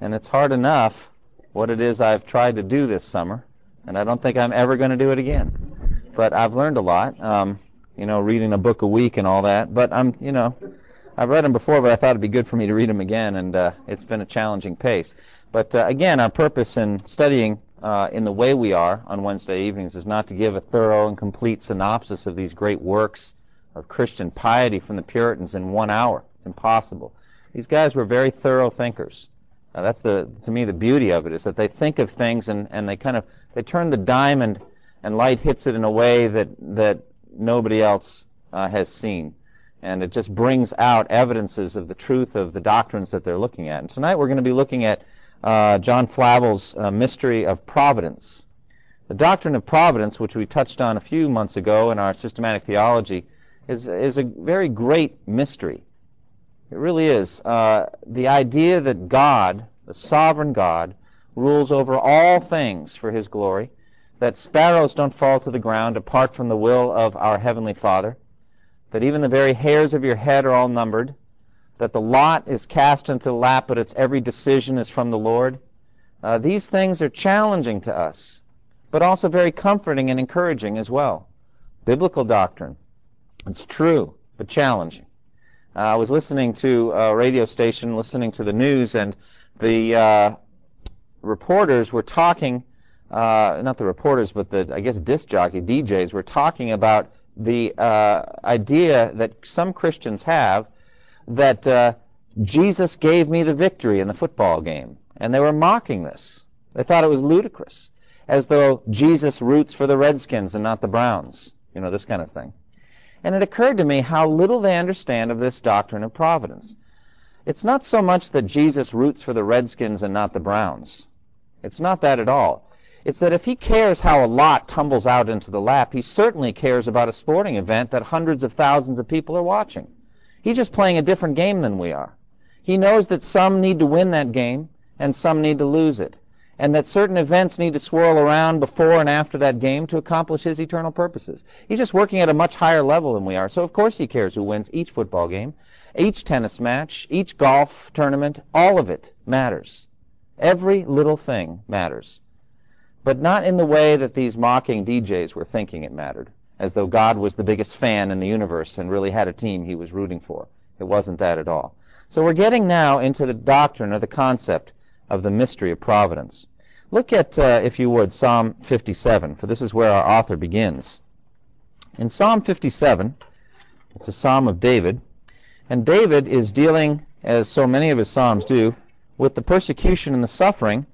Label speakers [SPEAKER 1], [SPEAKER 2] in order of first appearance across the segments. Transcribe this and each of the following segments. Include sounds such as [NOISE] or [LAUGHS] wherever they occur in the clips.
[SPEAKER 1] and it's hard enough what it is I've tried to do this summer, and I don't think I'm ever going to do it again. But I've learned a lot, um, you know, reading a book a week and all that. But I'm, you know, I've read them before, but I thought it'd be good for me to read them again, and uh, it's been a challenging pace. But uh, again, our purpose in studying uh, in the way we are on Wednesday evenings is not to give a thorough and complete synopsis of these great works of Christian piety from the Puritans in one hour. It's impossible. These guys were very thorough thinkers. That's the to me the beauty of it is that they think of things and, and they kind of they turn the diamond and light hits it in a way that that nobody else uh, has seen, and it just brings out evidences of the truth of the doctrines that they're looking at. And tonight we're going to be looking at uh, John Flavel's uh, mystery of providence. The doctrine of providence, which we touched on a few months ago in our systematic theology, is is a very great mystery. It really is. Uh, the idea that God, the sovereign God, rules over all things for his glory, that sparrows don't fall to the ground apart from the will of our Heavenly Father, that even the very hairs of your head are all numbered, that the lot is cast into the lap, but its every decision is from the Lord. Uh, these things are challenging to us, but also very comforting and encouraging as well. Biblical doctrine. It's true, but challenging. Uh, I was listening to a radio station, listening to the news, and the uh, reporters were talking, uh, not the reporters, but the, I guess, disc jockey, DJs, were talking about the uh, idea that some Christians have that uh, Jesus gave me the victory in the football game. And they were mocking this. They thought it was ludicrous, as though Jesus roots for the Redskins and not the Browns. You know, this kind of thing. And it occurred to me how little they understand of this doctrine of providence. It's not so much that Jesus roots for the Redskins and not the Browns. It's not that at all. It's that if he cares how a lot tumbles out into the lap, he certainly cares about a sporting event that hundreds of thousands of people are watching. He's just playing a different game than we are. He knows that some need to win that game and some need to lose it and that certain events need to swirl around before and after that game to accomplish his eternal purposes. He's just working at a much higher level than we are, so of course he cares who wins each football game, each tennis match, each golf tournament, all of it matters. Every little thing matters. But not in the way that these mocking DJs were thinking it mattered, as though God was the biggest fan in the universe and really had a team he was rooting for. It wasn't that at all. So we're getting now into the doctrine or the concept of the mystery of providence. Look at, uh, if you would, Psalm 57, for this is where our author begins. In Psalm 57, it's a psalm of David, and David is dealing, as so many of his psalms do, with the persecution and the suffering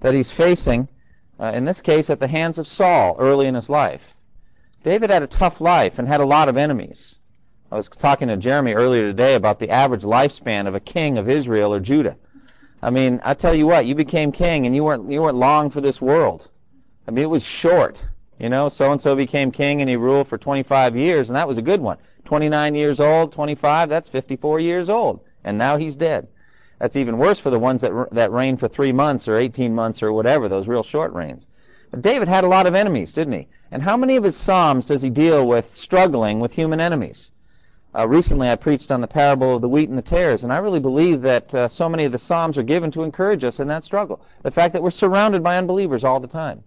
[SPEAKER 1] that he's facing, uh, in this case, at the hands of Saul early in his life. David had a tough life and had a lot of enemies. I was talking to Jeremy earlier today about the average lifespan of a king of Israel or Judah. I mean, I tell you what, you became king and you weren't you weren't long for this world. I mean, it was short. You know, so and so became king and he ruled for 25 years, and that was a good one. 29 years old, 25, that's 54 years old, and now he's dead. That's even worse for the ones that that reigned for three months or 18 months or whatever, those real short reigns. But David had a lot of enemies, didn't he? And how many of his psalms does he deal with struggling with human enemies? Uh, recently, I preached on the parable of the wheat and the tares, and I really believe that uh, so many of the Psalms are given to encourage us in that struggle. The fact that we're surrounded by unbelievers all the time.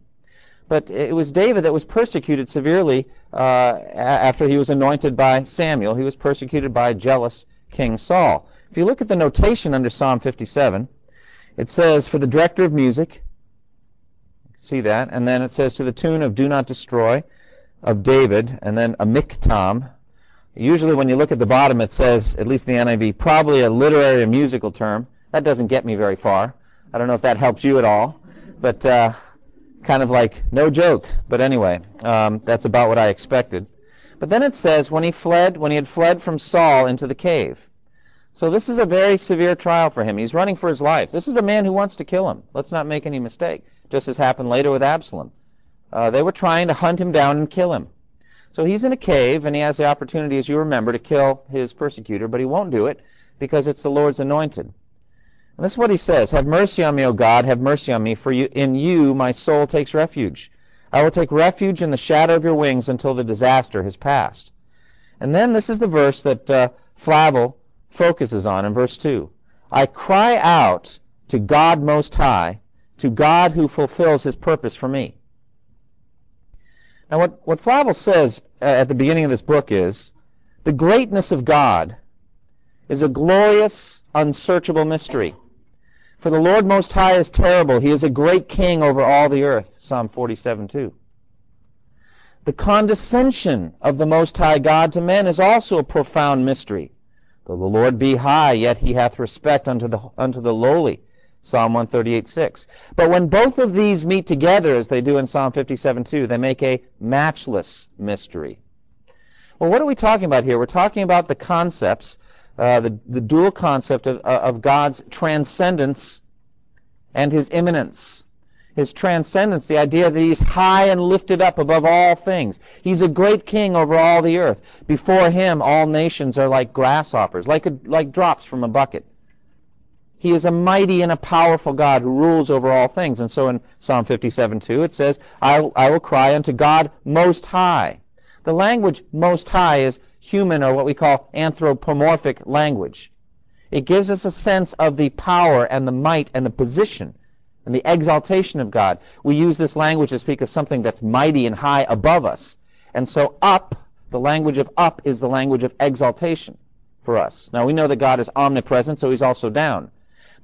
[SPEAKER 1] But it was David that was persecuted severely uh, after he was anointed by Samuel. He was persecuted by jealous King Saul. If you look at the notation under Psalm 57, it says, For the director of music, see that, and then it says, To the tune of Do Not Destroy of David, and then a miktam, Usually when you look at the bottom it says, at least in the NIV, probably a literary or musical term. That doesn't get me very far. I don't know if that helps you at all, but uh, kind of like no joke. But anyway, um, that's about what I expected. But then it says when he fled, when he had fled from Saul into the cave. So this is a very severe trial for him. He's running for his life. This is a man who wants to kill him. Let's not make any mistake. Just as happened later with Absalom. Uh, they were trying to hunt him down and kill him. So he's in a cave, and he has the opportunity, as you remember, to kill his persecutor, but he won't do it because it's the Lord's anointed. And this is what he says, Have mercy on me, O God, have mercy on me, for you, in you my soul takes refuge. I will take refuge in the shadow of your wings until the disaster has passed. And then this is the verse that uh, Flavel focuses on in verse 2. I cry out to God Most High, to God who fulfills his purpose for me. Now, what, what Flavel says uh, at the beginning of this book is the greatness of God is a glorious, unsearchable mystery. For the Lord Most High is terrible. He is a great king over all the earth. Psalm 47 2. The condescension of the Most High God to men is also a profound mystery. Though the Lord be high, yet he hath respect unto the, unto the lowly. Psalm 138.6. But when both of these meet together, as they do in Psalm 57.2, they make a matchless mystery. Well, what are we talking about here? We're talking about the concepts, uh, the, the dual concept of, uh, of God's transcendence and his immanence his transcendence, the idea that he's high and lifted up above all things. He's a great king over all the earth. Before him, all nations are like grasshoppers, like, a, like drops from a bucket. He is a mighty and a powerful God who rules over all things. And so in Psalm 57:2 it says, I, I will cry unto God most high. The language most high is human or what we call anthropomorphic language. It gives us a sense of the power and the might and the position and the exaltation of God. We use this language to speak of something that's mighty and high above us. And so up, the language of up is the language of exaltation for us. Now we know that God is omnipresent, so he's also down.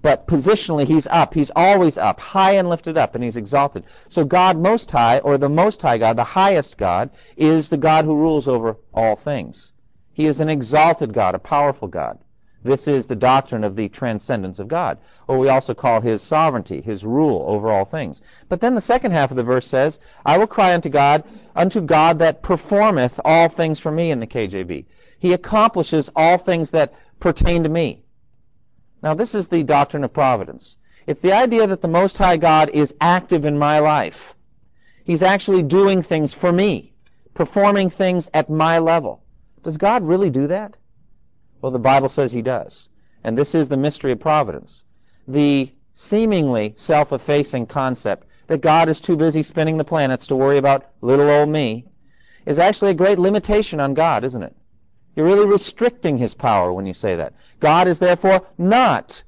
[SPEAKER 1] But positionally, he's up. He's always up, high and lifted up, and he's exalted. So God Most High, or the Most High God, the highest God, is the God who rules over all things. He is an exalted God, a powerful God. This is the doctrine of the transcendence of God, or we also call his sovereignty, his rule over all things. But then the second half of the verse says, I will cry unto God, unto God that performeth all things for me in the KJV. He accomplishes all things that pertain to me. Now this is the doctrine of providence. It's the idea that the Most High God is active in my life. He's actually doing things for me, performing things at my level. Does God really do that? Well, the Bible says he does. And this is the mystery of providence. The seemingly self-effacing concept that God is too busy spinning the planets to worry about little old me is actually a great limitation on God, isn't it? You're really restricting his power when you say that. God is therefore not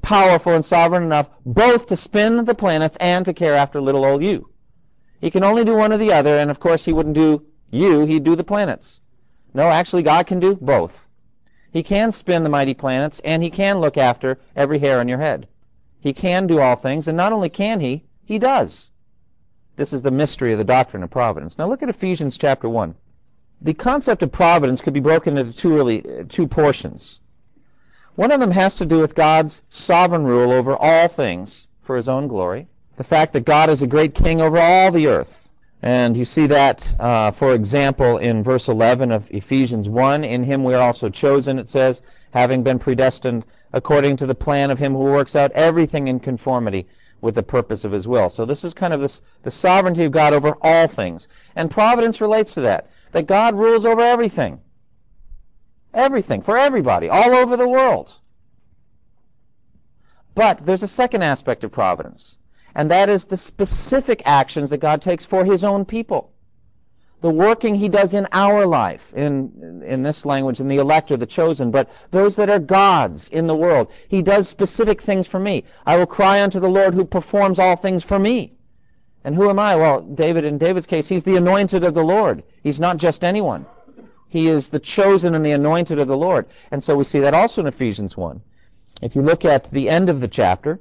[SPEAKER 1] powerful and sovereign enough both to spin the planets and to care after little old you. He can only do one or the other, and of course he wouldn't do you, he'd do the planets. No, actually God can do both. He can spin the mighty planets, and he can look after every hair on your head. He can do all things, and not only can he, he does. This is the mystery of the doctrine of providence. Now look at Ephesians chapter 1. The concept of providence could be broken into two, really, two portions. One of them has to do with God's sovereign rule over all things for his own glory. The fact that God is a great king over all the earth. And you see that, uh, for example, in verse 11 of Ephesians 1. In him we are also chosen, it says, having been predestined according to the plan of him who works out everything in conformity with the purpose of his will. So this is kind of this, the sovereignty of God over all things. And providence relates to that, that God rules over everything. Everything, for everybody, all over the world. But there's a second aspect of providence and that is the specific actions that God takes for his own people. The working he does in our life, in, in this language, in the elect or the chosen, but those that are God's in the world. He does specific things for me. I will cry unto the Lord who performs all things for me. And who am I? Well, David, in David's case, he's the anointed of the Lord. He's not just anyone. He is the chosen and the anointed of the Lord. And so we see that also in Ephesians 1. If you look at the end of the chapter,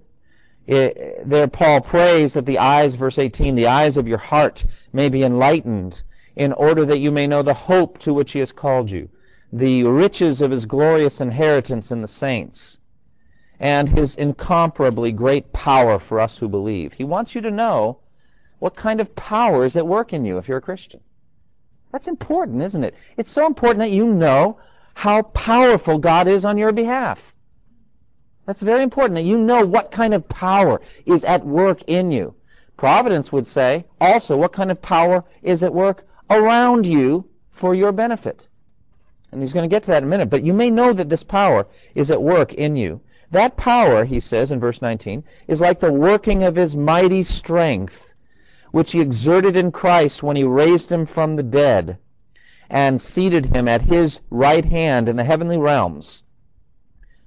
[SPEAKER 1] it, there Paul prays that the eyes, verse 18, the eyes of your heart may be enlightened in order that you may know the hope to which he has called you, the riches of his glorious inheritance in the saints, and his incomparably great power for us who believe. He wants you to know what kind of power is at work in you if you're a Christian. That's important, isn't it? It's so important that you know how powerful God is on your behalf. That's very important that you know what kind of power is at work in you. Providence would say also what kind of power is at work around you for your benefit. And he's going to get to that in a minute, but you may know that this power is at work in you. That power, he says in verse 19, is like the working of his mighty strength, which he exerted in Christ when he raised him from the dead and seated him at his right hand in the heavenly realms,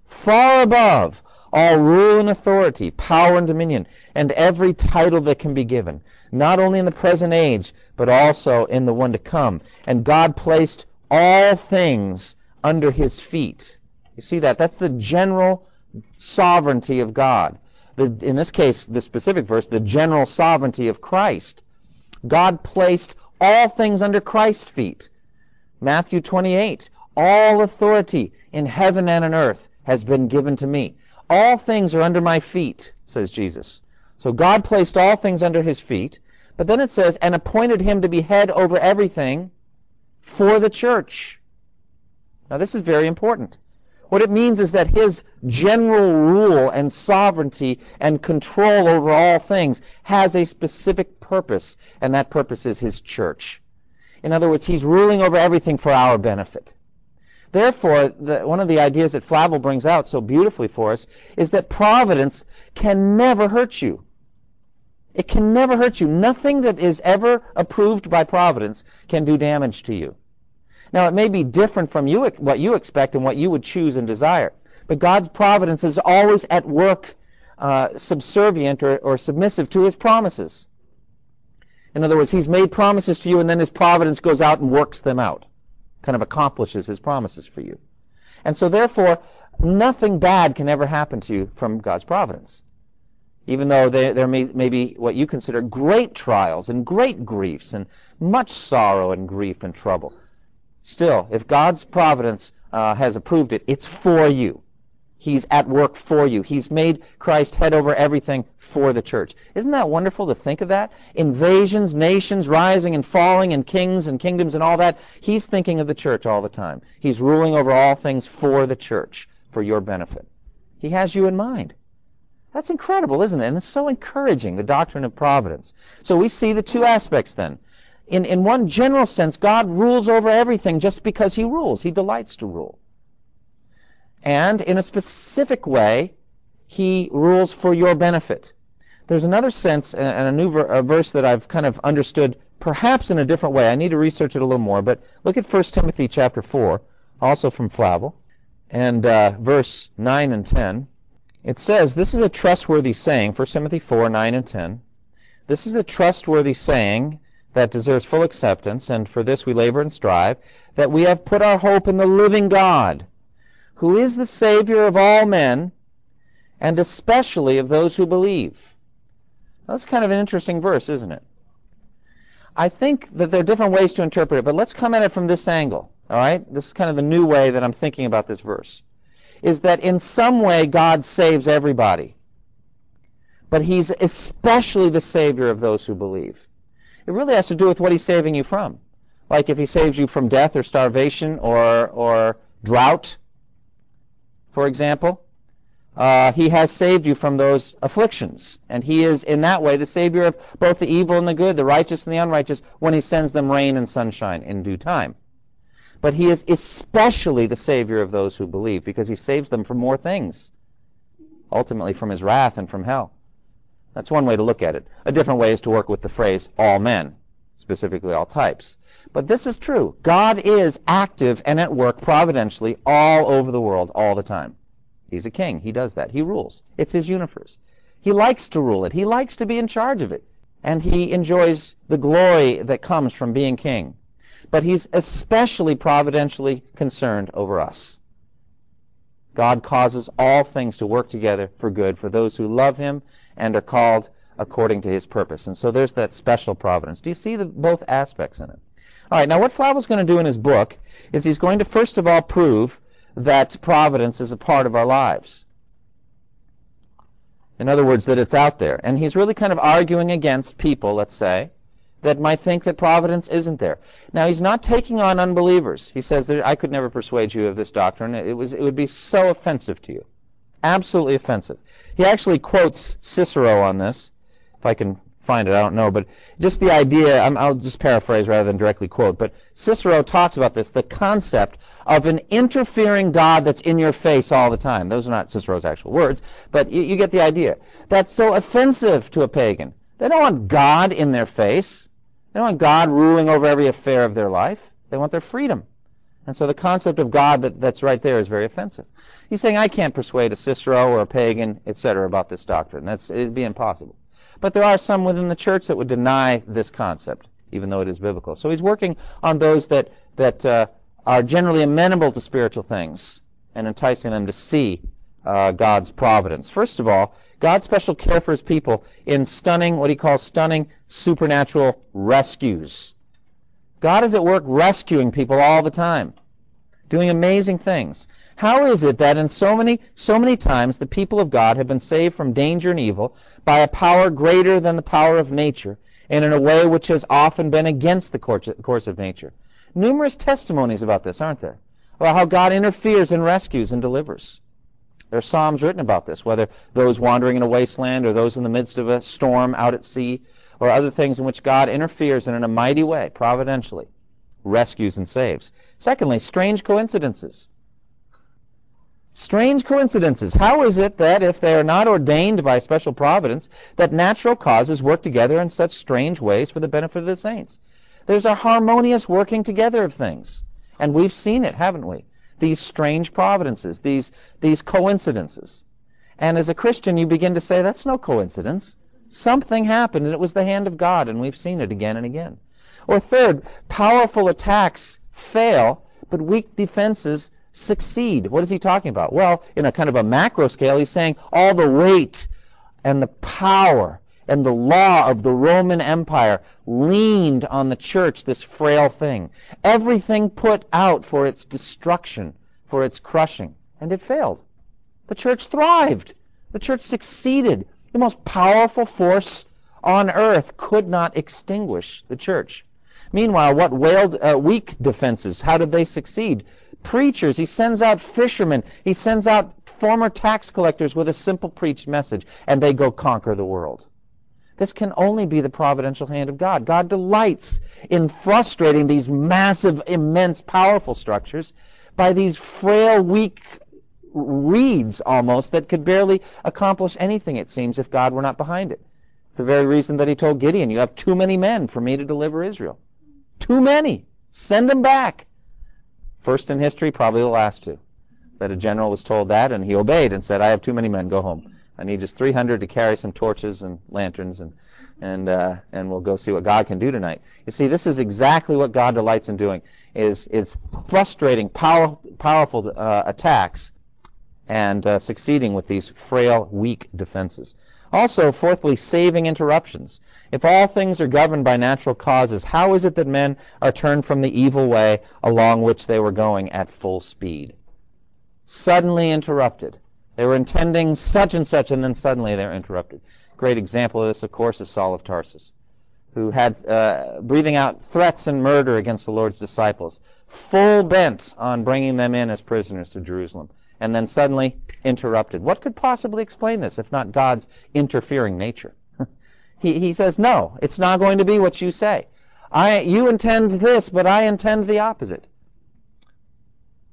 [SPEAKER 1] far above all rule and authority, power and dominion, and every title that can be given, not only in the present age, but also in the one to come. And God placed all things under his feet. You see that? That's the general sovereignty of God. The, in this case, the specific verse, the general sovereignty of Christ. God placed all things under Christ's feet. Matthew 28, all authority in heaven and on earth has been given to me. All things are under my feet, says Jesus. So God placed all things under his feet, but then it says, and appointed him to be head over everything for the church. Now this is very important. What it means is that his general rule and sovereignty and control over all things has a specific purpose, and that purpose is his church. In other words, he's ruling over everything for our benefit. Therefore, the, one of the ideas that Flavel brings out so beautifully for us is that providence can never hurt you. It can never hurt you. Nothing that is ever approved by providence can do damage to you. Now, it may be different from you, what you expect and what you would choose and desire. But God's providence is always at work, uh, subservient or, or submissive to His promises. In other words, He's made promises to you, and then His providence goes out and works them out, kind of accomplishes His promises for you. And so, therefore, nothing bad can ever happen to you from God's providence. Even though there, there may, may be what you consider great trials and great griefs and much sorrow and grief and trouble. Still, if God's providence uh, has approved it, it's for you. He's at work for you. He's made Christ head over everything for the church. Isn't that wonderful to think of that? Invasions, nations rising and falling, and kings and kingdoms and all that. He's thinking of the church all the time. He's ruling over all things for the church, for your benefit. He has you in mind. That's incredible, isn't it? And it's so encouraging, the doctrine of providence. So we see the two aspects then in, in one general sense, God rules over everything just because he rules. He delights to rule. And in a specific way, he rules for your benefit. There's another sense and a new ver- a verse that I've kind of understood perhaps in a different way. I need to research it a little more, but look at 1 Timothy chapter 4, also from Flavel, and uh, verse 9 and 10. It says, this is a trustworthy saying, 1 Timothy 4, 9 and 10. This is a trustworthy saying that deserves full acceptance, and for this we labor and strive, that we have put our hope in the living God, who is the Savior of all men, and especially of those who believe. That's kind of an interesting verse, isn't it? I think that there are different ways to interpret it, but let's come at it from this angle. All right? This is kind of the new way that I'm thinking about this verse. Is that in some way God saves everybody. But he's especially the savior of those who believe. It really has to do with what he's saving you from. Like if he saves you from death or starvation or, or drought, for example, uh, he has saved you from those afflictions. And he is, in that way, the Savior of both the evil and the good, the righteous and the unrighteous, when he sends them rain and sunshine in due time. But he is especially the Savior of those who believe, because he saves them from more things, ultimately from his wrath and from hell. That's one way to look at it. A different way is to work with the phrase all men, specifically all types. But this is true. God is active and at work providentially all over the world all the time. He's a king. He does that. He rules. It's his universe. He likes to rule it. He likes to be in charge of it. And he enjoys the glory that comes from being king. But he's especially providentially concerned over us. God causes all things to work together for good for those who love him and are called according to his purpose. And so there's that special providence. Do you see the, both aspects in it? All right, now what Flavel's going to do in his book is he's going to first of all prove that providence is a part of our lives. In other words, that it's out there. And he's really kind of arguing against people, let's say, that might think that providence isn't there. Now, he's not taking on unbelievers. He says that I could never persuade you of this doctrine. It, was, it would be so offensive to you. Absolutely offensive. He actually quotes Cicero on this. If I can find it, I don't know. But just the idea, i will just paraphrase rather than directly quote. But Cicero talks about this, the concept of an interfering God that's in your face all the time. Those are not Cicero's actual words, but you, you get the idea. That's so offensive to a pagan. They don't want God in their face. They don't want God ruling over every affair of their life. They want their freedom. And so the concept of God that, that's right there is very offensive. He's saying, I can't persuade a Cicero or a pagan, etc., about this doctrine. That's, it'd be impossible. But there are some within the church that would deny this concept, even though it is biblical. So he's working on those that, that uh, are generally amenable to spiritual things and enticing them to see uh, God's providence. First of all, God's special care for his people in stunning, what he calls stunning supernatural rescues. God is at work rescuing people all the time, doing amazing things. How is it that in so many, so many times the people of God have been saved from danger and evil by a power greater than the power of nature and in a way which has often been against the course of nature? Numerous testimonies about this, aren't there? About how God interferes and rescues and delivers. There are psalms written about this, whether those wandering in a wasteland or those in the midst of a storm out at sea, or other things in which God interferes and in a mighty way, providentially, rescues and saves. Secondly, strange coincidences. Strange coincidences. How is it that if they are not ordained by special providence, that natural causes work together in such strange ways for the benefit of the saints? There's a harmonious working together of things. And we've seen it, haven't we? these strange providences, these, these coincidences. And as a Christian, you begin to say, that's no coincidence. Something happened, and it was the hand of God, and we've seen it again and again. Or third, powerful attacks fail, but weak defenses succeed. What is he talking about? Well, in a kind of a macro scale, he's saying all the weight and the power and the law of the Roman Empire leaned on the church, this frail thing. Everything put out for its destruction, for its crushing, and it failed. The church thrived. The church succeeded. The most powerful force on earth could not extinguish the church. Meanwhile, what wailed uh, weak defenses? How did they succeed? Preachers. He sends out fishermen. He sends out former tax collectors with a simple preached message, and they go conquer the world. This can only be the providential hand of God. God delights in frustrating these massive, immense, powerful structures by these frail, weak reeds almost that could barely accomplish anything, it seems, if God were not behind it. It's the very reason that he told Gideon, You have too many men for me to deliver Israel. Too many. Send them back. First in history, probably the last two. That a general was told that, and he obeyed and said, I have too many men, go home. I need just 300 to carry some torches and lanterns, and and uh, and we'll go see what God can do tonight. You see, this is exactly what God delights in doing: is is frustrating power, powerful uh, attacks and uh, succeeding with these frail, weak defenses. Also, fourthly, saving interruptions. If all things are governed by natural causes, how is it that men are turned from the evil way along which they were going at full speed? Suddenly interrupted they were intending such and such, and then suddenly they're interrupted. Great example of this, of course, is Saul of Tarsus, who had uh, breathing out threats and murder against the Lord's disciples, full bent on bringing them in as prisoners to Jerusalem, and then suddenly interrupted. What could possibly explain this, if not God's interfering nature? [LAUGHS] he, he says, no, it's not going to be what you say. I, you intend this, but I intend the opposite.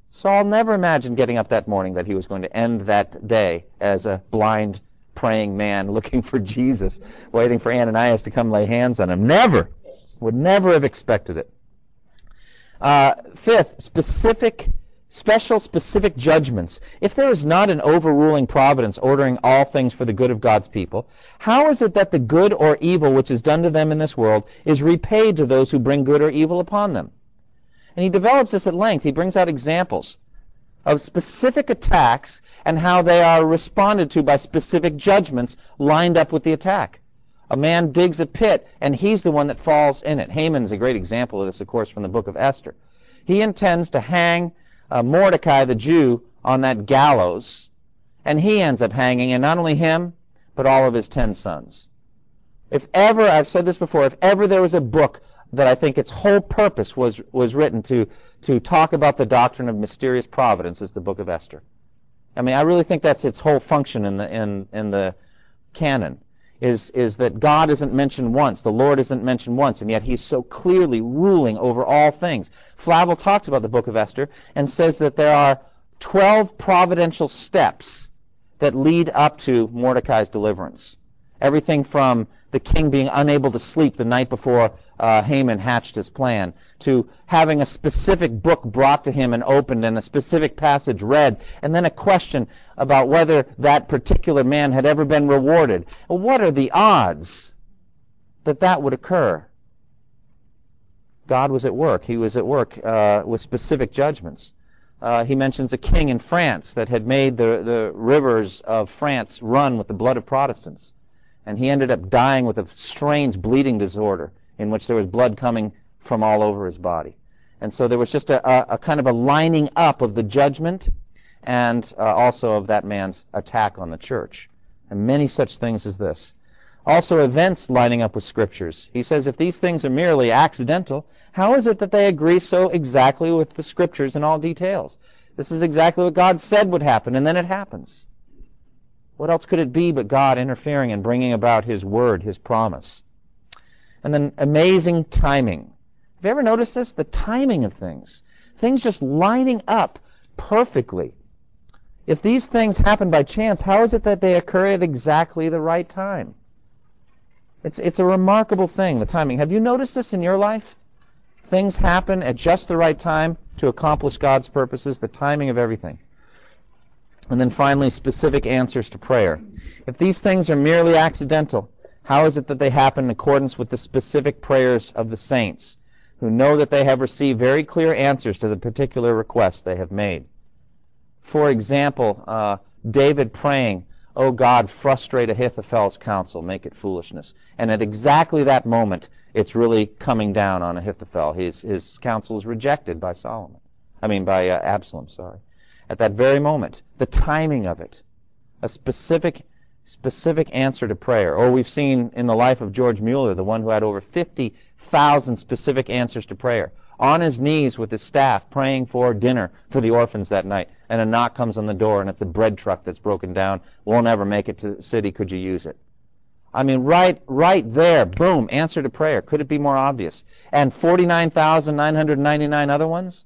[SPEAKER 1] Saul never imagined getting up that morning that he was going to end that day as a blind praying man [LAUGHS] looking for Jesus, waiting for Ananias to come lay hands on him. Never. Would never have expected it. Uh, fifth, specific, special specific judgments. If there is not an overruling providence ordering all things for the good of God's people, how is it that the good or evil which is done to them in this world is repaid to those who bring good or evil upon them? And he develops this at length. He brings out examples of specific attacks and how they are responded to by specific judgments lined up with the attack. A man digs a pit, and he's the one that falls in it. Haman is a great example of this, of course, from the book of Esther. He intends to hang uh, Mordecai the Jew on that gallows, and he ends up hanging, and not only him, but all of his ten sons. If ever, I've said this before, if ever there was a book that I think its whole purpose was, was written to, to talk about the doctrine of mysterious providence is the book of Esther. I mean, I really think that's its whole function in the, in, in the canon, is, is that God isn't mentioned once, the Lord isn't mentioned once, and yet he's so clearly ruling over all things. Flavel talks about the book of Esther and says that there are 12 providential steps that lead up to Mordecai's deliverance. Everything from the king being unable to sleep the night before uh, Haman hatched his plan, to having a specific book brought to him and opened and a specific passage read, and then a question about whether that particular man had ever been rewarded. What are the odds that that would occur? God was at work. He was at work uh, with specific judgments. Uh, he mentions a king in France that had made the, the rivers of France run with the blood of Protestants and he ended up dying with a strange bleeding disorder in which there was blood coming from all over his body. And so there was just a, a, kind of a lining up of the judgment and uh, also of that man's attack on the church. And many such things as this. Also events lining up with scriptures. He says if these things are merely accidental, how is it that they agree so exactly with the scriptures in all details? This is exactly what God said would happen, and then it happens. What else could it be but God interfering and bringing about His word, His promise? And then amazing timing. Have you ever noticed this? The timing of things. Things just lining up perfectly. If these things happen by chance, how is it that they occur at exactly the right time? It's, it's a remarkable thing, the timing. Have you noticed this in your life? Things happen at just the right time to accomplish God's purposes, the timing of everything. And then finally, specific answers to prayer. If these things are merely accidental, how is it that they happen in accordance with the specific prayers of the saints, who know that they have received very clear answers to the particular requests they have made? For example, uh, David praying, "O God, frustrate Ahithophel's counsel, make it foolishness." And at exactly that moment, it's really coming down on Ahithophel. His his counsel is rejected by Solomon. I mean, by uh, Absalom. Sorry at that very moment, the timing of it, a specific specific answer to prayer. Or we've seen in the life of George Mueller, the one who had over 50,000 specific answers to prayer, on his knees with his staff praying for dinner for the orphans that night, and a knock comes on the door and it's a bread truck that's broken down. Won't ever make it to the city. Could you use it? I mean, right, right there, boom, answer to prayer. Could it be more obvious? And 49,999 other ones?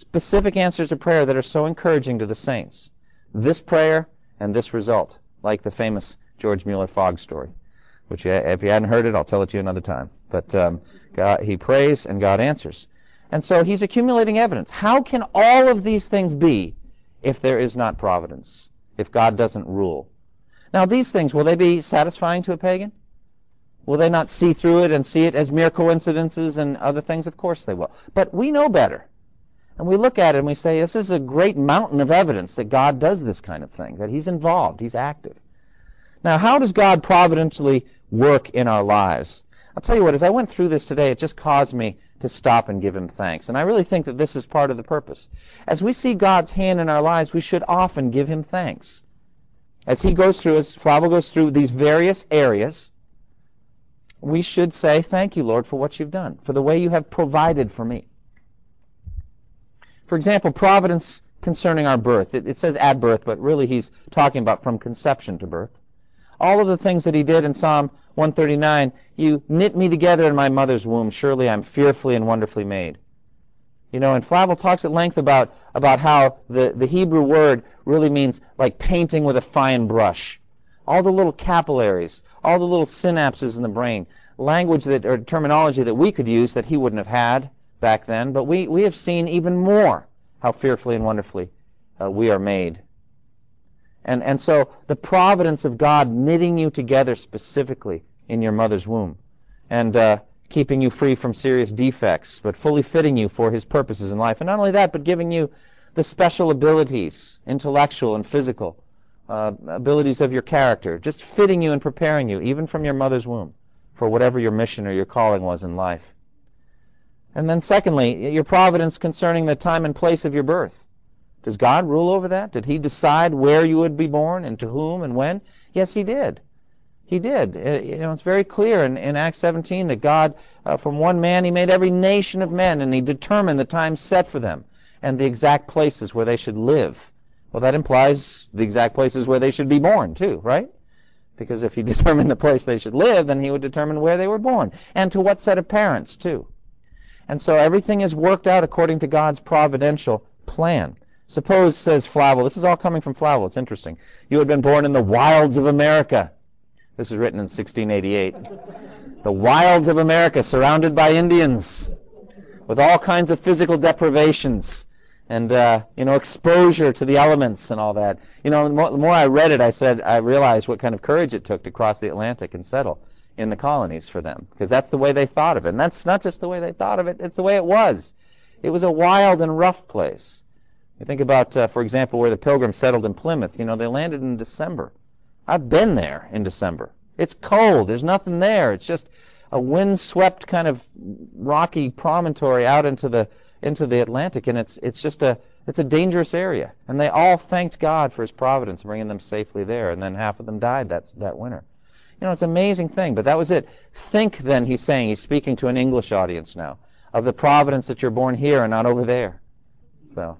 [SPEAKER 1] Specific answers to prayer that are so encouraging to the saints. This prayer and this result, like the famous George Mueller fog story, which if you hadn't heard it, I'll tell it to you another time. But um, God, he prays and God answers. And so he's accumulating evidence. How can all of these things be if there is not providence, if God doesn't rule? Now, these things, will they be satisfying to a pagan? Will they not see through it and see it as mere coincidences and other things? Of course they will. But we know better. And we look at it and we say, this is a great mountain of evidence that God does this kind of thing, that He's involved, He's active. Now, how does God providentially work in our lives? I'll tell you what, as I went through this today, it just caused me to stop and give Him thanks. And I really think that this is part of the purpose. As we see God's hand in our lives, we should often give Him thanks. As He goes through, as Flavel goes through these various areas, we should say, Thank you, Lord, for what you've done, for the way you have provided for me. For example, providence concerning our birth. It, it, says at birth, but really he's talking about from conception to birth. All of the things that he did in Psalm 139, you knit me together in my mother's womb. Surely I'm fearfully and wonderfully made. You know, and Flavel talks at length about, about how the, the Hebrew word really means like painting with a fine brush. All the little capillaries, all the little synapses in the brain, language that, or terminology that we could use that he wouldn't have had back then, but we, we have seen even more how fearfully and wonderfully uh, we are made. And, and so the providence of God knitting you together specifically in your mother's womb and uh, keeping you free from serious defects, but fully fitting you for His purposes in life. And not only that, but giving you the special abilities, intellectual and physical, uh, abilities of your character, just fitting you and preparing you, even from your mother's womb, for whatever your mission or your calling was in life. And then secondly, your providence concerning the time and place of your birth. Does God rule over that? Did he decide where you would be born and to whom and when? Yes, he did. He did. Uh, you know, it's very clear in, in Acts 17 that God, uh, from one man, He made every nation of men, and He determined the time set for them and the exact places where they should live. Well, that implies the exact places where they should be born, too, right? Because if He [LAUGHS] determined the place they should live, then He would determine where they were born, and to what set of parents, too. And so everything is worked out according to God's providential plan. Suppose, says Flavel, this is all coming from Flavel, it's interesting. You had been born in the wilds of America this was written in 1688. The wilds of America, surrounded by Indians, with all kinds of physical deprivations and uh, you know exposure to the elements and all that. You know, the more, the more I read it, I said I realized what kind of courage it took to cross the Atlantic and settle in the colonies for them, because that's the way they thought of it. And that's not just the way they thought of it; it's the way it was. It was a wild and rough place. You think about, uh, for example, where the Pilgrims settled in Plymouth. You know, they landed in December. I've been there in December. It's cold. There's nothing there. It's just a wind-swept kind of rocky promontory out into the into the Atlantic, and it's it's just a it's a dangerous area. And they all thanked God for His providence bringing them safely there. And then half of them died that that winter. You know, it's an amazing thing. But that was it. Think then, he's saying, he's speaking to an English audience now, of the providence that you're born here and not over there. So,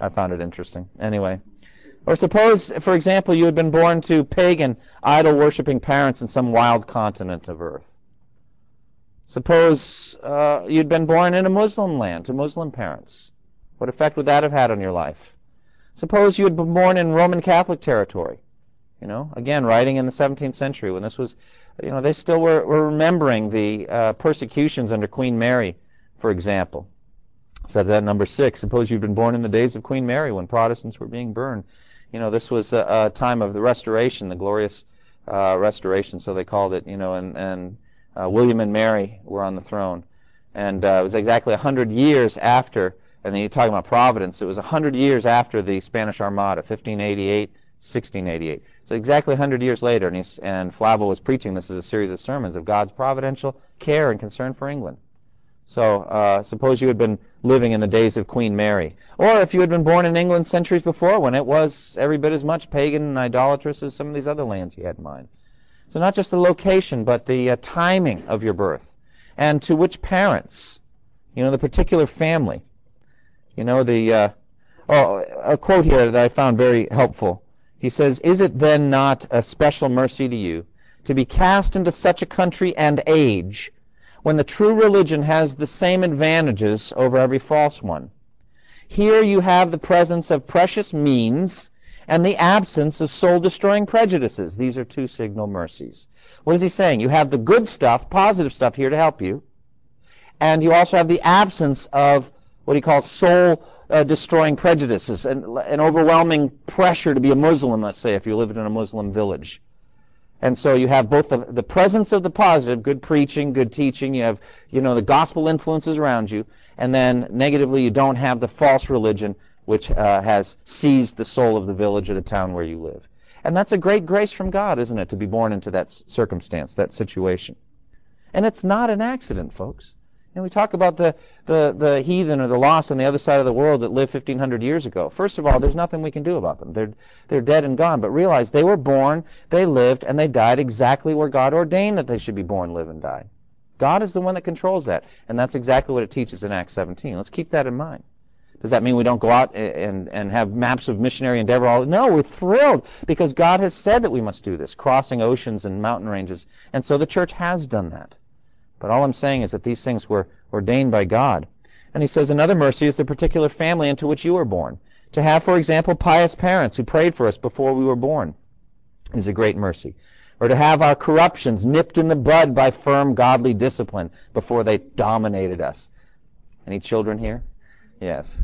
[SPEAKER 1] I found it interesting. Anyway. Or suppose, for example, you had been born to pagan, idol worshipping parents in some wild continent of earth. Suppose uh, you'd been born in a Muslim land to Muslim parents. What effect would that have had on your life? Suppose you had been born in Roman Catholic territory. You know, again, writing in the 17th century when this was, you know, they still were, were remembering the uh, persecutions under Queen Mary, for example. Said that number six. Suppose you'd been born in the days of Queen Mary when Protestants were being burned you know, this was a, a time of the Restoration, the glorious uh, Restoration, so they called it. You know, and and uh, William and Mary were on the throne, and uh, it was exactly 100 years after. And then you're talking about Providence. It was 100 years after the Spanish Armada, 1588, 1688. So exactly 100 years later, and, he's, and Flavel was preaching this as a series of sermons of God's providential care and concern for England. So uh, suppose you had been living in the days of Queen Mary. Or if you had been born in England centuries before when it was every bit as much pagan and idolatrous as some of these other lands you had in mind. So not just the location, but the uh, timing of your birth. And to which parents. You know, the particular family. You know, the, uh, oh, a quote here that I found very helpful. He says, Is it then not a special mercy to you to be cast into such a country and age when the true religion has the same advantages over every false one. Here you have the presence of precious means and the absence of soul-destroying prejudices. These are two signal mercies. What is he saying? You have the good stuff, positive stuff here to help you, and you also have the absence of what he calls soul uh, destroying prejudices and an overwhelming pressure to be a Muslim, let's say, if you lived in a Muslim village. And so you have both the, the presence of the positive, good preaching, good teaching, you have, you know, the gospel influences around you, and then negatively you don't have the false religion which uh, has seized the soul of the village or the town where you live. And that's a great grace from God, isn't it, to be born into that circumstance, that situation. And it's not an accident, folks. And we talk about the, the, the heathen or the lost on the other side of the world that lived 1,500 years ago. First of all, there's nothing we can do about them. They're, they're dead and gone. But realize they were born, they lived, and they died exactly where God ordained that they should be born, live, and die. God is the one that controls that. And that's exactly what it teaches in Acts 17. Let's keep that in mind. Does that mean we don't go out and, and have maps of missionary endeavor? All no, we're thrilled because God has said that we must do this, crossing oceans and mountain ranges, and so the church has done that. But all I'm saying is that these things were ordained by God. And he says another mercy is the particular family into which you were born. To have, for example, pious parents who prayed for us before we were born is a great mercy. Or to have our corruptions nipped in the bud by firm godly discipline before they dominated us. Any children here? Yes.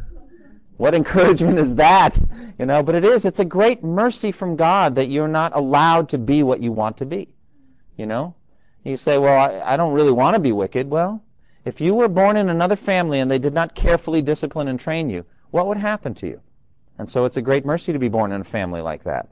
[SPEAKER 1] What encouragement is that? You know, but it is. It's a great mercy from God that you're not allowed to be what you want to be. You know? You say, well, I, I don't really want to be wicked. Well, if you were born in another family and they did not carefully discipline and train you, what would happen to you? And so it's a great mercy to be born in a family like that.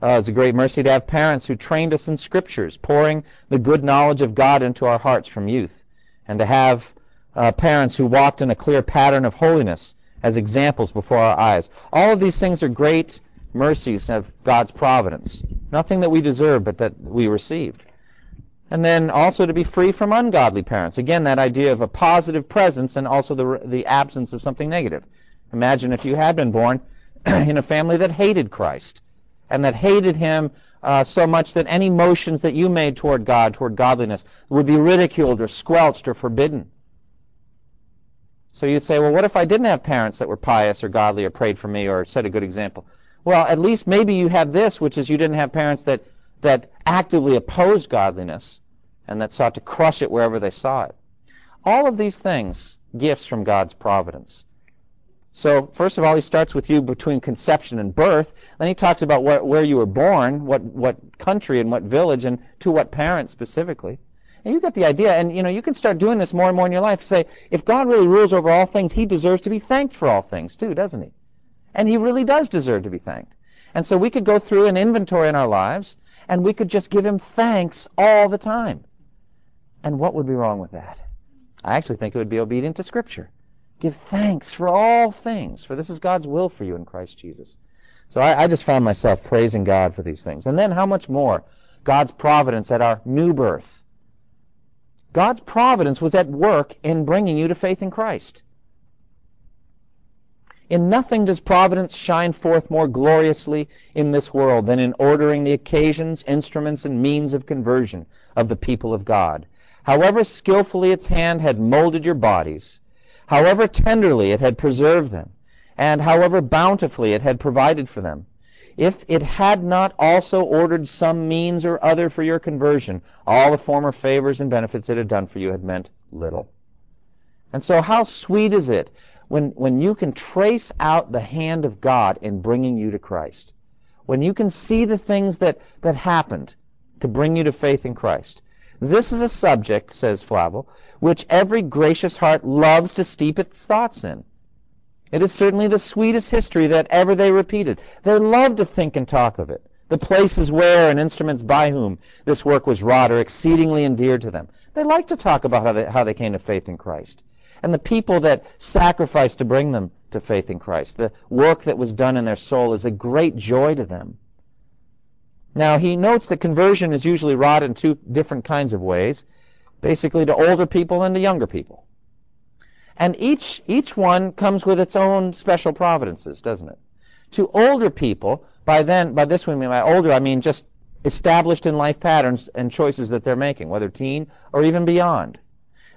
[SPEAKER 1] Uh, it's a great mercy to have parents who trained us in scriptures, pouring the good knowledge of God into our hearts from youth, and to have uh, parents who walked in a clear pattern of holiness as examples before our eyes. All of these things are great mercies of God's providence. Nothing that we deserve, but that we received. And then also to be free from ungodly parents. Again, that idea of a positive presence and also the, the absence of something negative. Imagine if you had been born [CLEARS THROAT] in a family that hated Christ and that hated him uh, so much that any motions that you made toward God, toward godliness, would be ridiculed or squelched or forbidden. So you'd say, well, what if I didn't have parents that were pious or godly or prayed for me or set a good example? Well, at least maybe you have this, which is you didn't have parents that, that actively opposed godliness and that sought to crush it wherever they saw it. All of these things, gifts from God's providence. So, first of all, he starts with you between conception and birth. Then he talks about where, where you were born, what, what country and what village, and to what parents specifically. And you get the idea, and you know you can start doing this more and more in your life. Say, if God really rules over all things, He deserves to be thanked for all things too, doesn't He? And He really does deserve to be thanked. And so we could go through an inventory in our lives, and we could just give Him thanks all the time. And what would be wrong with that? I actually think it would be obedient to Scripture. Give thanks for all things, for this is God's will for you in Christ Jesus. So I, I just found myself praising God for these things. And then how much more God's providence at our new birth God's providence was at work in bringing you to faith in Christ. In nothing does providence shine forth more gloriously in this world than in ordering the occasions, instruments, and means of conversion of the people of God. However skillfully its hand had molded your bodies, however tenderly it had preserved them, and however bountifully it had provided for them, if it had not also ordered some means or other for your conversion, all the former favors and benefits it had done for you had meant little. And so how sweet is it when, when you can trace out the hand of God in bringing you to Christ? When you can see the things that, that happened to bring you to faith in Christ. This is a subject, says Flavel, which every gracious heart loves to steep its thoughts in. It is certainly the sweetest history that ever they repeated. They love to think and talk of it. The places where and instruments by whom this work was wrought are exceedingly endeared to them. They like to talk about how they, how they came to faith in Christ. And the people that sacrificed to bring them to faith in Christ. The work that was done in their soul is a great joy to them. Now, he notes that conversion is usually wrought in two different kinds of ways, basically to older people and to younger people. And each, each one comes with its own special providences, doesn't it? To older people, by then, by this we mean by older, I mean just established in life patterns and choices that they're making, whether teen or even beyond.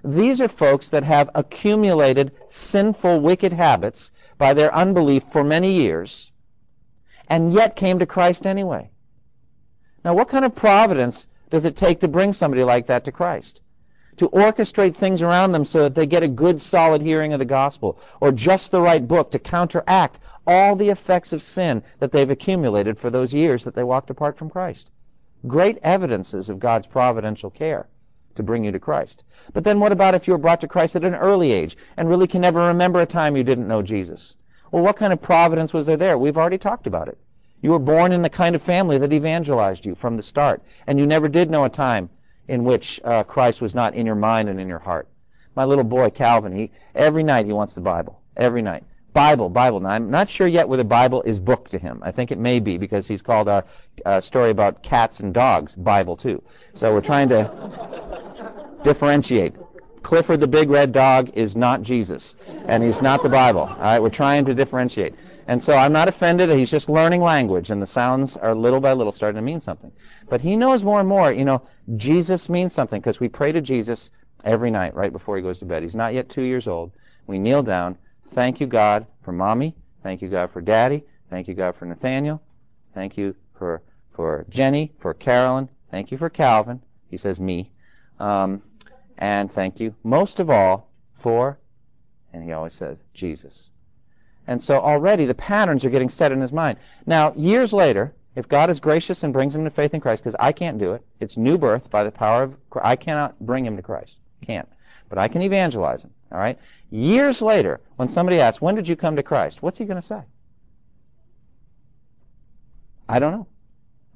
[SPEAKER 1] These are folks that have accumulated sinful, wicked habits by their unbelief for many years, and yet came to Christ anyway. Now, what kind of providence does it take to bring somebody like that to Christ? to orchestrate things around them so that they get a good solid hearing of the gospel or just the right book to counteract all the effects of sin that they've accumulated for those years that they walked apart from Christ. Great evidences of God's providential care to bring you to Christ. But then what about if you were brought to Christ at an early age and really can never remember a time you didn't know Jesus? Well, what kind of providence was there there? We've already talked about it. You were born in the kind of family that evangelized you from the start, and you never did know a time in which uh, Christ was not in your mind and in your heart. My little boy Calvin, he every night he wants the Bible. Every night. Bible, Bible. Now I'm not sure yet whether Bible is book to him. I think it may be because he's called our uh, story about cats and dogs Bible too. So we're trying to [LAUGHS] differentiate. Clifford the big red dog is not Jesus, and he's not the Bible. All right, we're trying to differentiate. And so I'm not offended. He's just learning language, and the sounds are little by little starting to mean something. But he knows more and more, you know, Jesus means something because we pray to Jesus every night right before he goes to bed. He's not yet two years old. We kneel down. Thank you, God, for mommy. Thank you, God, for daddy. Thank you, God, for Nathaniel. Thank you for, for Jenny, for Carolyn. Thank you for Calvin. He says me. Um, and thank you most of all for, and he always says, Jesus. And so already the patterns are getting set in his mind. Now, years later, if God is gracious and brings him to faith in Christ, because I can't do it, it's new birth by the power of I cannot bring him to Christ. Can't. But I can evangelize him. All right? Years later, when somebody asks, when did you come to Christ? What's he going to say? I don't know.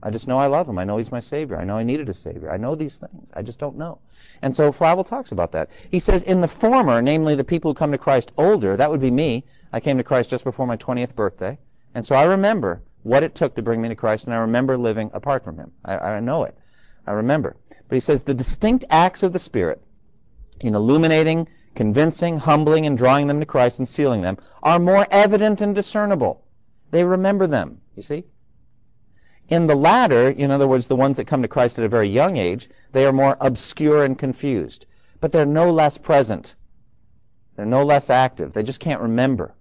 [SPEAKER 1] I just know I love him. I know he's my Savior. I know I needed a Savior. I know these things. I just don't know. And so Flavel talks about that. He says, in the former, namely the people who come to Christ older, that would be me, I came to Christ just before my 20th birthday. And so I remember what it took to bring me to Christ, and I remember living apart from Him. I, I know it. I remember. But he says the distinct acts of the Spirit in illuminating, convincing, humbling, and drawing them to Christ and sealing them are more evident and discernible. They remember them, you see? In the latter, in other words, the ones that come to Christ at a very young age, they are more obscure and confused. But they're no less present. They're no less active. They just can't remember.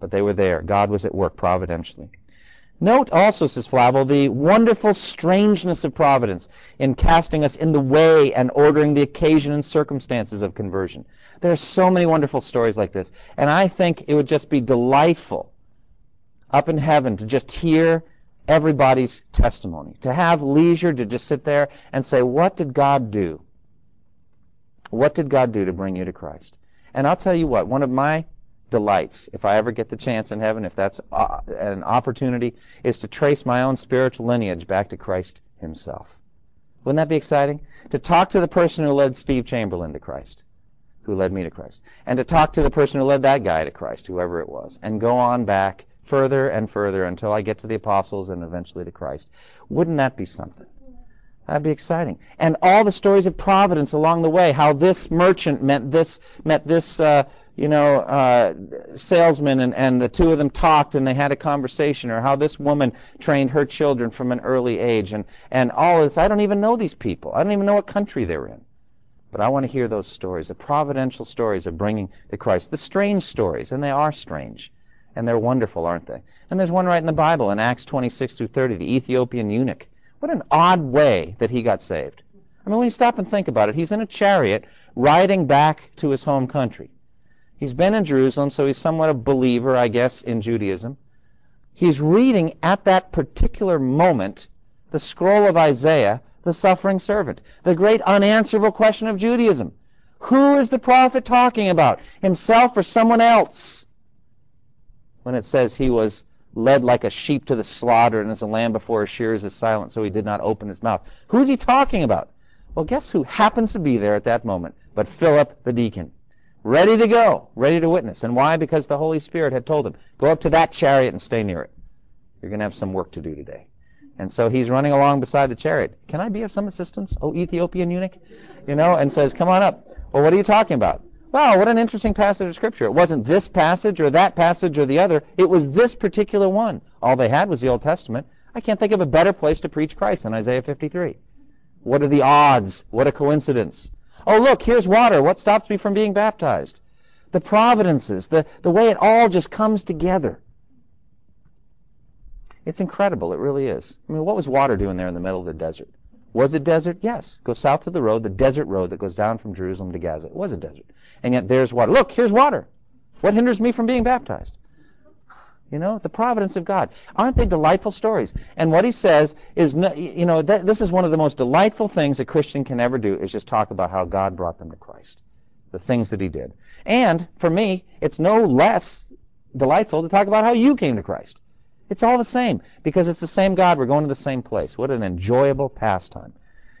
[SPEAKER 1] But they were there. God was at work providentially. Note also, says Flavel, the wonderful strangeness of providence in casting us in the way and ordering the occasion and circumstances of conversion. There are so many wonderful stories like this. And I think it would just be delightful up in heaven to just hear everybody's testimony, to have leisure to just sit there and say, what did God do? What did God do to bring you to Christ? And I'll tell you what, one of my delights, if I ever get the chance in heaven, if that's uh, an opportunity, is to trace my own spiritual lineage back to Christ himself. Wouldn't that be exciting? To talk to the person who led Steve Chamberlain to Christ, who led me to Christ, and to talk to the person who led that guy to Christ, whoever it was, and go on back further and further until I get to the apostles and eventually to Christ. Wouldn't that be something? That'd be exciting. And all the stories of providence along the way, how this merchant met this met this uh, you know, uh, salesman and, and the two of them talked and they had a conversation, or how this woman trained her children from an early age, and, and all this. I don't even know these people. I don't even know what country they're in. But I want to hear those stories, the providential stories of bringing to Christ, the strange stories, and they are strange. And they're wonderful, aren't they? And there's one right in the Bible in Acts 26 through 30, the Ethiopian eunuch. What an odd way that he got saved. I mean, when you stop and think about it, he's in a chariot riding back to his home country. He's been in Jerusalem, so he's somewhat a believer, I guess, in Judaism. He's reading at that particular moment the scroll of Isaiah, the suffering servant, the great unanswerable question of Judaism. Who is the prophet talking about? Himself or someone else? When it says he was led like a sheep to the slaughter, and as a lamb before his shears is silent, so he did not open his mouth. Who is he talking about? Well, guess who happens to be there at that moment but Philip the deacon ready to go, ready to witness. And why? Because the Holy Spirit had told him, go up to that chariot and stay near it. You're going to have some work to do today. And so he's running along beside the chariot. Can I be of some assistance, oh Ethiopian eunuch? You know, and says, come on up. Well, what are you talking about? Wow, what an interesting passage of Scripture. It wasn't this passage or that passage or the other. It was this particular one. All they had was the Old Testament. I can't think of a better place to preach Christ than Isaiah 53. What are the odds? What a coincidence. Oh, look, here's water. What stops me from being baptized? The providences, the, the way it all just comes together. It's incredible. It really is. I mean, what was water doing there in the middle of the desert? Was it desert? Yes. Go south to the road, the desert road that goes down from Jerusalem to Gaza. It was a desert. And yet there's water. Look, here's water. What hinders me from being baptized? You know, the providence of God. Aren't they delightful stories? And what he says is, you know, th- this is one of the most delightful things a Christian can ever do is just talk about how God brought them to Christ, the things that he did. And for me, it's no less delightful to talk about how you came to Christ. It's all the same because it's the same God. We're going to the same place. What an enjoyable pastime.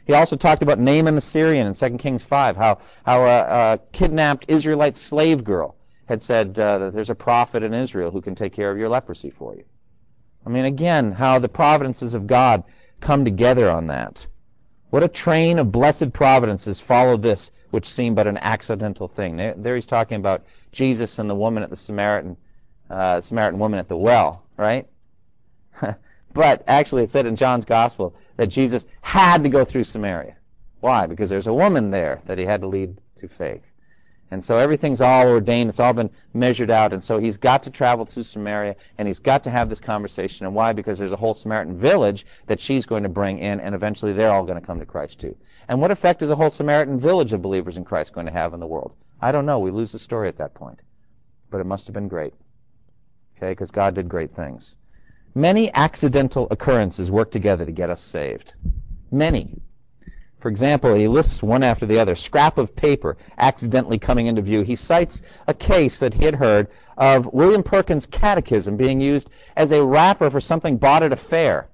[SPEAKER 1] He also talked about Naaman the Syrian in 2 Kings 5, how, how a, a kidnapped Israelite slave girl had said uh, that there's a prophet in Israel who can take care of your leprosy for you. I mean, again, how the providences of God come together on that. What a train of blessed providences follow this, which seemed but an accidental thing. There, there he's talking about Jesus and the woman at the Samaritan, uh, Samaritan woman at the well, right? [LAUGHS] but actually, it said in John's Gospel that Jesus had to go through Samaria. Why? Because there's a woman there that he had to lead to faith. And so everything's all ordained. It's all been measured out. And so he's got to travel through Samaria and he's got to have this conversation. And why? Because there's a whole Samaritan village that she's going to bring in and eventually they're all going to come to Christ too. And what effect is a whole Samaritan village of believers in Christ going to have in the world? I don't know. We lose the story at that point. But it must have been great. Okay? Because God did great things. Many accidental occurrences work together to get us saved. Many. For example, he lists one after the other. Scrap of paper accidentally coming into view. He cites a case that he had heard of William Perkins' catechism being used as a wrapper for something bought at a fair.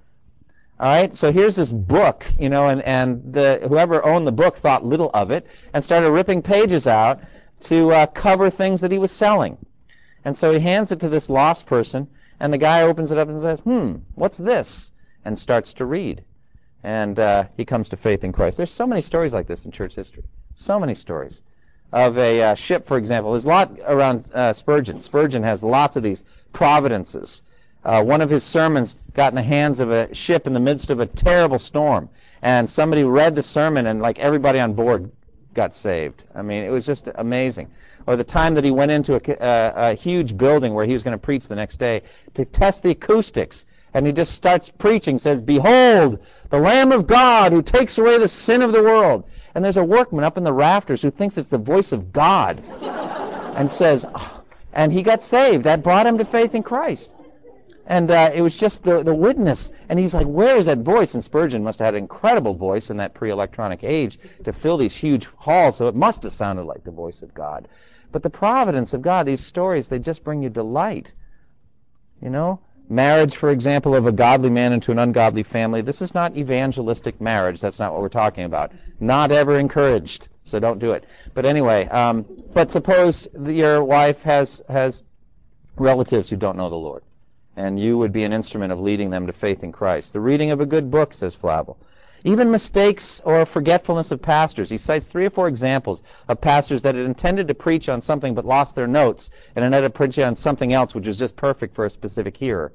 [SPEAKER 1] All right, so here's this book, you know, and, and the, whoever owned the book thought little of it and started ripping pages out to uh, cover things that he was selling. And so he hands it to this lost person, And the guy opens it up and says, "Hmm, what's this?" and starts to read. And uh, he comes to faith in Christ. There's so many stories like this in church history. So many stories of a uh, ship, for example. There's a lot around uh, Spurgeon. Spurgeon has lots of these providences. Uh, one of his sermons got in the hands of a ship in the midst of a terrible storm, and somebody read the sermon, and like everybody on board got saved. I mean, it was just amazing. Or the time that he went into a, a, uh, a huge building where he was going to preach the next day to test the acoustics, and he just starts preaching, says, "Behold, the Lamb of God who takes away the sin of the world." And there's a workman up in the rafters who thinks it's the voice of God, and says, oh, and he got saved. That brought him to faith in Christ. And uh, it was just the, the witness. And he's like, where is that voice? And Spurgeon must have had an incredible voice in that pre-electronic age to fill these huge halls, so it must have sounded like the voice of God. But the providence of God, these stories, they just bring you delight. You know? Marriage, for example, of a godly man into an ungodly family. This is not evangelistic marriage. That's not what we're talking about. Not ever encouraged. So don't do it. But anyway, um, but suppose your wife has has relatives who don't know the Lord and you would be an instrument of leading them to faith in Christ. The reading of a good book, says Flavel. Even mistakes or forgetfulness of pastors. He cites three or four examples of pastors that had intended to preach on something but lost their notes and ended up preaching on something else which was just perfect for a specific hearer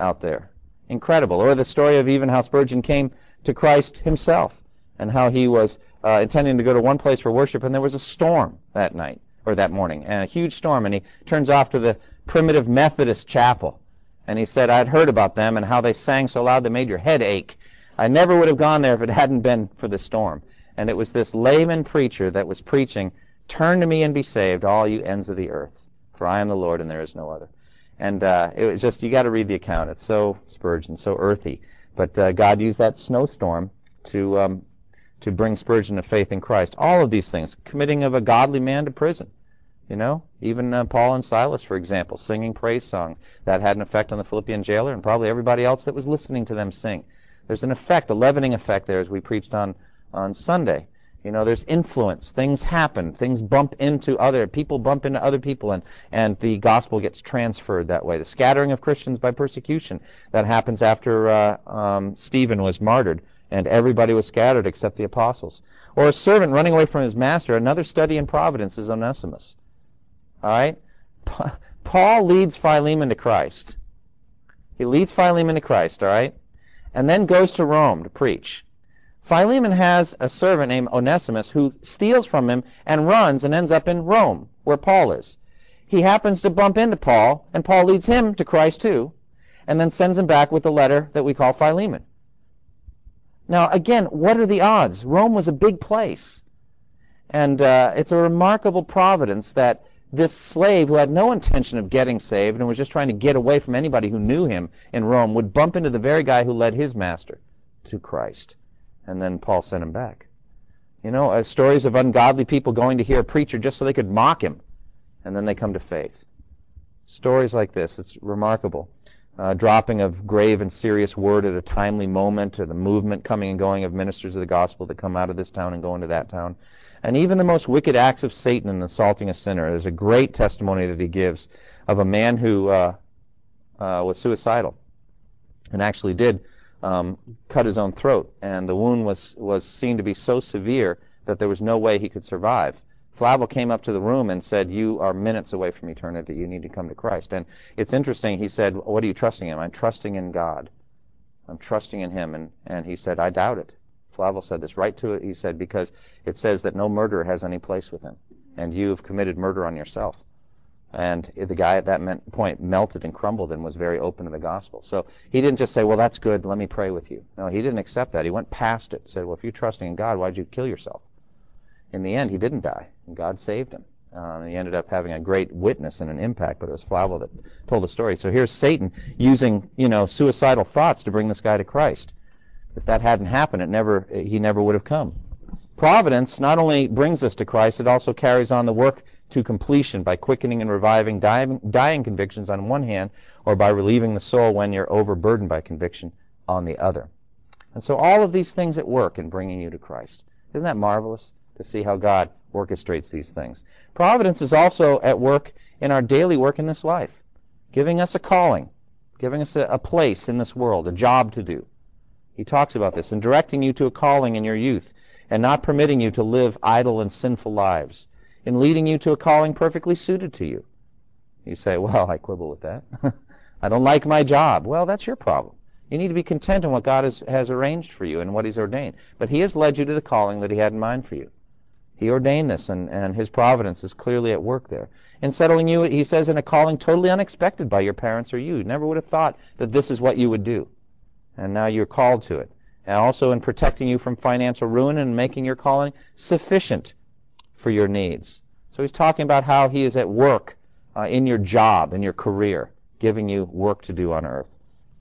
[SPEAKER 1] out there. Incredible. Or the story of even how Spurgeon came to Christ himself and how he was uh, intending to go to one place for worship and there was a storm that night or that morning and a huge storm and he turns off to the primitive Methodist chapel and he said, I'd heard about them and how they sang so loud they made your head ache. I never would have gone there if it hadn't been for the storm. And it was this layman preacher that was preaching, Turn to me and be saved, all you ends of the earth, for I am the Lord and there is no other. And uh, it was just, you got to read the account. It's so Spurgeon, so earthy. But uh, God used that snowstorm to um, to bring Spurgeon to faith in Christ. All of these things, committing of a godly man to prison. You know, even uh, Paul and Silas, for example, singing praise songs. That had an effect on the Philippian jailer and probably everybody else that was listening to them sing. There's an effect, a leavening effect there, as we preached on on Sunday. You know, there's influence. Things happen. Things bump into other people, bump into other people, and and the gospel gets transferred that way. The scattering of Christians by persecution that happens after uh, um, Stephen was martyred, and everybody was scattered except the apostles. Or a servant running away from his master. Another study in providence is Onesimus. All right? Paul leads Philemon to Christ. He leads Philemon to Christ, all right? And then goes to Rome to preach. Philemon has a servant named Onesimus who steals from him and runs and ends up in Rome, where Paul is. He happens to bump into Paul, and Paul leads him to Christ too, and then sends him back with the letter that we call Philemon. Now, again, what are the odds? Rome was a big place. And uh, it's a remarkable providence that this slave who had no intention of getting saved and was just trying to get away from anybody who knew him in Rome would bump into the very guy who led his master to Christ. And then Paul sent him back. You know, uh, stories of ungodly people going to hear a preacher just so they could mock him, and then they come to faith. Stories like this, it's remarkable. Uh, dropping of grave and serious word at a timely moment, or the movement coming and going of ministers of the gospel that come out of this town and go into that town and even the most wicked acts of Satan in assaulting a sinner. There's a great testimony that he gives of a man who uh, uh, was suicidal and actually did um, cut his own throat, and the wound was was seen to be so severe that there was no way he could survive. Flavel came up to the room and said, "You are minutes away from eternity. You need to come to Christ." And it's interesting. He said, "What are you trusting in?" I'm trusting in God. I'm trusting in Him. And and he said, "I doubt it." Flavel said this right to it. He said, because it says that no murderer has any place with him, and you've committed murder on yourself. And the guy at that point melted and crumbled and was very open to the gospel. So he didn't just say, well, that's good, let me pray with you. No, he didn't accept that. He went past it, said, well, if you're trusting in God, why'd you kill yourself? In the end, he didn't die, and God saved him. Um, he ended up having a great witness and an impact, but it was Flavel that told the story. So here's Satan using, you know, suicidal thoughts to bring this guy to Christ. If that hadn't happened, it never, he never would have come. Providence not only brings us to Christ, it also carries on the work to completion by quickening and reviving dying, dying convictions on one hand, or by relieving the soul when you're overburdened by conviction on the other. And so all of these things at work in bringing you to Christ. Isn't that marvelous to see how God orchestrates these things? Providence is also at work in our daily work in this life, giving us a calling, giving us a, a place in this world, a job to do. He talks about this, and directing you to a calling in your youth, and not permitting you to live idle and sinful lives, in leading you to a calling perfectly suited to you. You say, well, [LAUGHS] I quibble with that. [LAUGHS] I don't like my job. Well, that's your problem. You need to be content in what God has, has arranged for you and what He's ordained. But He has led you to the calling that He had in mind for you. He ordained this, and, and His providence is clearly at work there. In settling you, He says, in a calling totally unexpected by your parents or you. You never would have thought that this is what you would do. And now you're called to it. And also in protecting you from financial ruin and making your calling sufficient for your needs. So He's talking about how He is at work uh, in your job, in your career, giving you work to do on earth.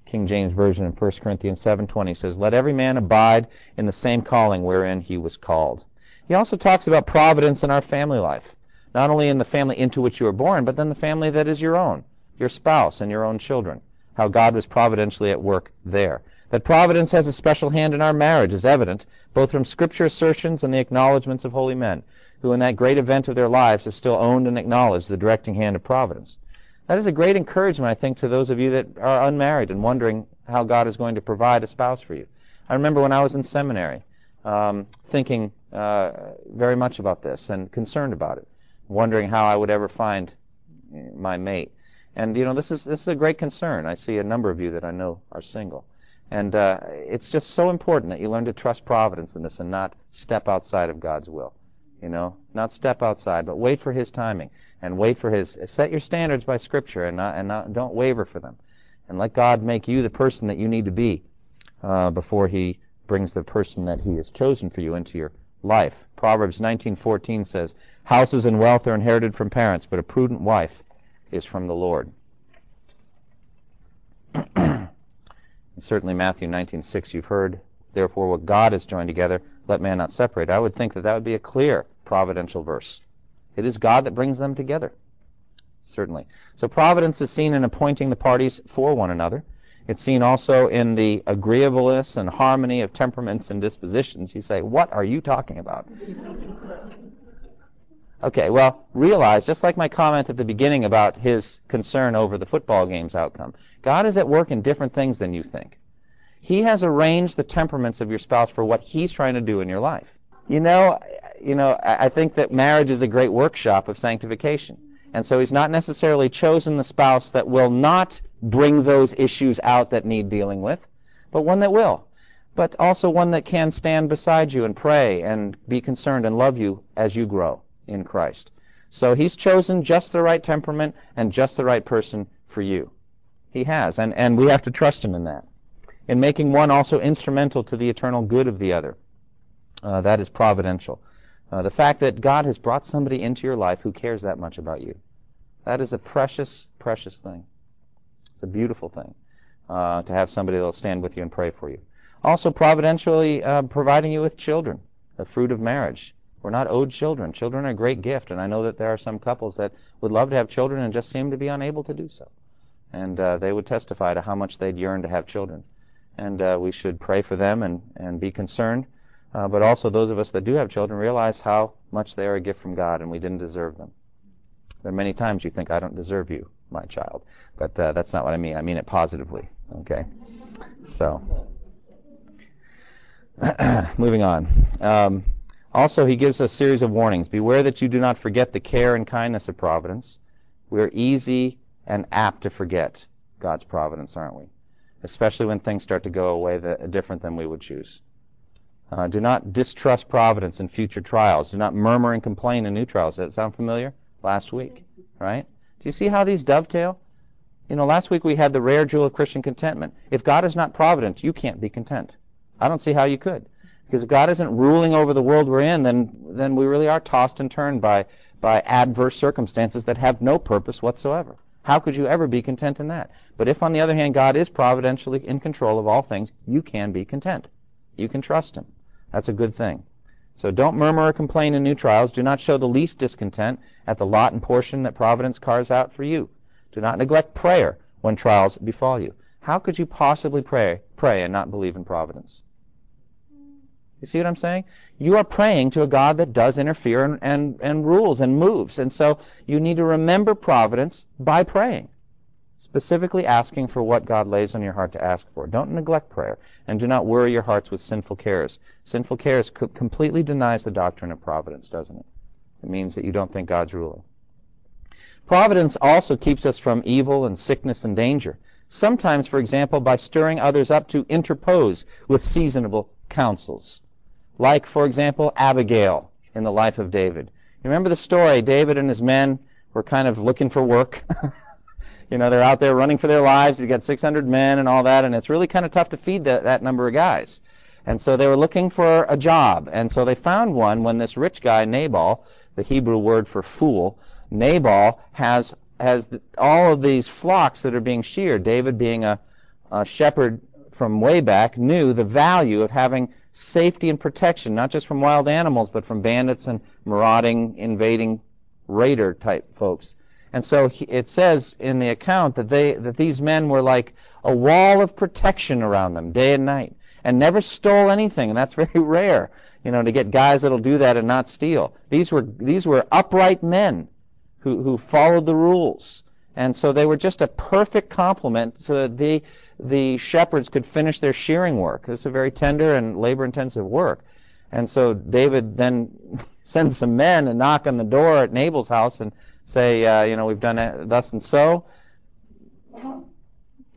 [SPEAKER 1] King James Version in 1 Corinthians 7:20 says, "Let every man abide in the same calling wherein he was called." He also talks about providence in our family life, not only in the family into which you were born, but then the family that is your own, your spouse and your own children. How God was providentially at work there. That providence has a special hand in our marriage is evident both from scripture assertions and the acknowledgments of holy men, who in that great event of their lives have still owned and acknowledged the directing hand of providence. That is a great encouragement, I think, to those of you that are unmarried and wondering how God is going to provide a spouse for you. I remember when I was in seminary, um, thinking uh, very much about this and concerned about it, wondering how I would ever find my mate. And you know, this is this is a great concern. I see a number of you that I know are single, and uh, it's just so important that you learn to trust providence in this and not step outside of God's will. You know, not step outside, but wait for His timing and wait for His. Set your standards by Scripture and not and not don't waver for them, and let God make you the person that you need to be uh, before He brings the person that He has chosen for you into your life. Proverbs 19:14 says, "Houses and wealth are inherited from parents, but a prudent wife is from the Lord." [CLEARS THROAT] certainly Matthew 19:6 you've heard, therefore what God has joined together, let man not separate. I would think that that would be a clear providential verse. It is God that brings them together. Certainly. So providence is seen in appointing the parties for one another. It's seen also in the agreeableness and harmony of temperaments and dispositions. You say, what are you talking about? Okay, well, realize, just like my comment at the beginning about his concern over the football game's outcome, God is at work in different things than you think. He has arranged the temperaments of your spouse for what he's trying to do in your life. You know, you know, I think that marriage is a great workshop of sanctification. And so he's not necessarily chosen the spouse that will not bring those issues out that need dealing with, but one that will. But also one that can stand beside you and pray and be concerned and love you as you grow in Christ. So he's chosen just the right temperament and just the right person for you. He has, and, and we have to trust him in that. In making one also instrumental to the eternal good of the other. Uh, that is providential. Uh, the fact that God has brought somebody into your life who cares that much about you. That is a precious, precious thing. It's a beautiful thing uh, to have somebody that will stand with you and pray for you. Also, providentially uh, providing you with children, the fruit of marriage. We're not owed children. Children are a great gift, and I know that there are some couples that would love to have children and just seem to be unable to do so. And uh, they would testify to how much they'd yearn to have children. And uh, we should pray for them and, and be concerned uh, but also those of us that do have children realize how much they are a gift from God and we didn't deserve them. There are many times you think, I don't deserve you, my child. But uh, that's not what I mean. I mean it positively. Okay? So, [CLEARS THROAT] moving on. Um, also, he gives a series of warnings. Beware that you do not forget the care and kindness of providence. We're easy and apt to forget God's providence, aren't we? Especially when things start to go away that, are different than we would choose. Uh, do not distrust providence in future trials. Do not murmur and complain in new trials. Does that sound familiar? Last week, right? Do you see how these dovetail? You know, last week we had the rare jewel of Christian contentment. If God is not provident, you can't be content. I don't see how you could. Because if God isn't ruling over the world we're in, then, then we really are tossed and turned by, by adverse circumstances that have no purpose whatsoever. How could you ever be content in that? But if, on the other hand, God is providentially in control of all things, you can be content. You can trust Him. That's a good thing. So don't murmur or complain in new trials. Do not show the least discontent at the lot and portion that Providence carves out for you. Do not neglect prayer when trials befall you. How could you possibly pray, pray and not believe in Providence? You see what I'm saying? You are praying to a God that does interfere and, and, and rules and moves. And so you need to remember Providence by praying. specifically asking for what God lays on your heart to ask for. Don't neglect prayer, and do not worry your hearts with sinful cares. Sinful cares co- completely denies the doctrine of providence, doesn't it? It means that you don't think God's ruling. Providence also keeps us from evil and sickness and danger. Sometimes, for example, by stirring others up to interpose with seasonable counsels. Like, for example, Abigail in the life of David. You remember the story? David and his men were kind of looking for work. [LAUGHS] you know, they're out there running for their lives. You got 600 men and all that, and it's really kind of tough to feed that, that number of guys. And so they were looking for a job, and so they found one when this rich guy Nabal, the Hebrew word for fool, Nabal has has all of these flocks that are being sheared. David, being a, a shepherd from way back, knew the value of having safety and protection, not just from wild animals, but from bandits and marauding, invading, raider type folks. And so he, it says in the account that they that these men were like a wall of protection around them day and night and never stole anything, and that's [LAUGHS] very rare, you know, to get guys that'll do that and not steal. These were these were upright men who who followed the rules, and so they were just a perfect complement so that the shepherds could finish their shearing work. This is a very tender and labor-intensive work, and so David then [LAUGHS] sends some men and knock on the door at Nabal's house and say, uh, you know, we've done it thus and so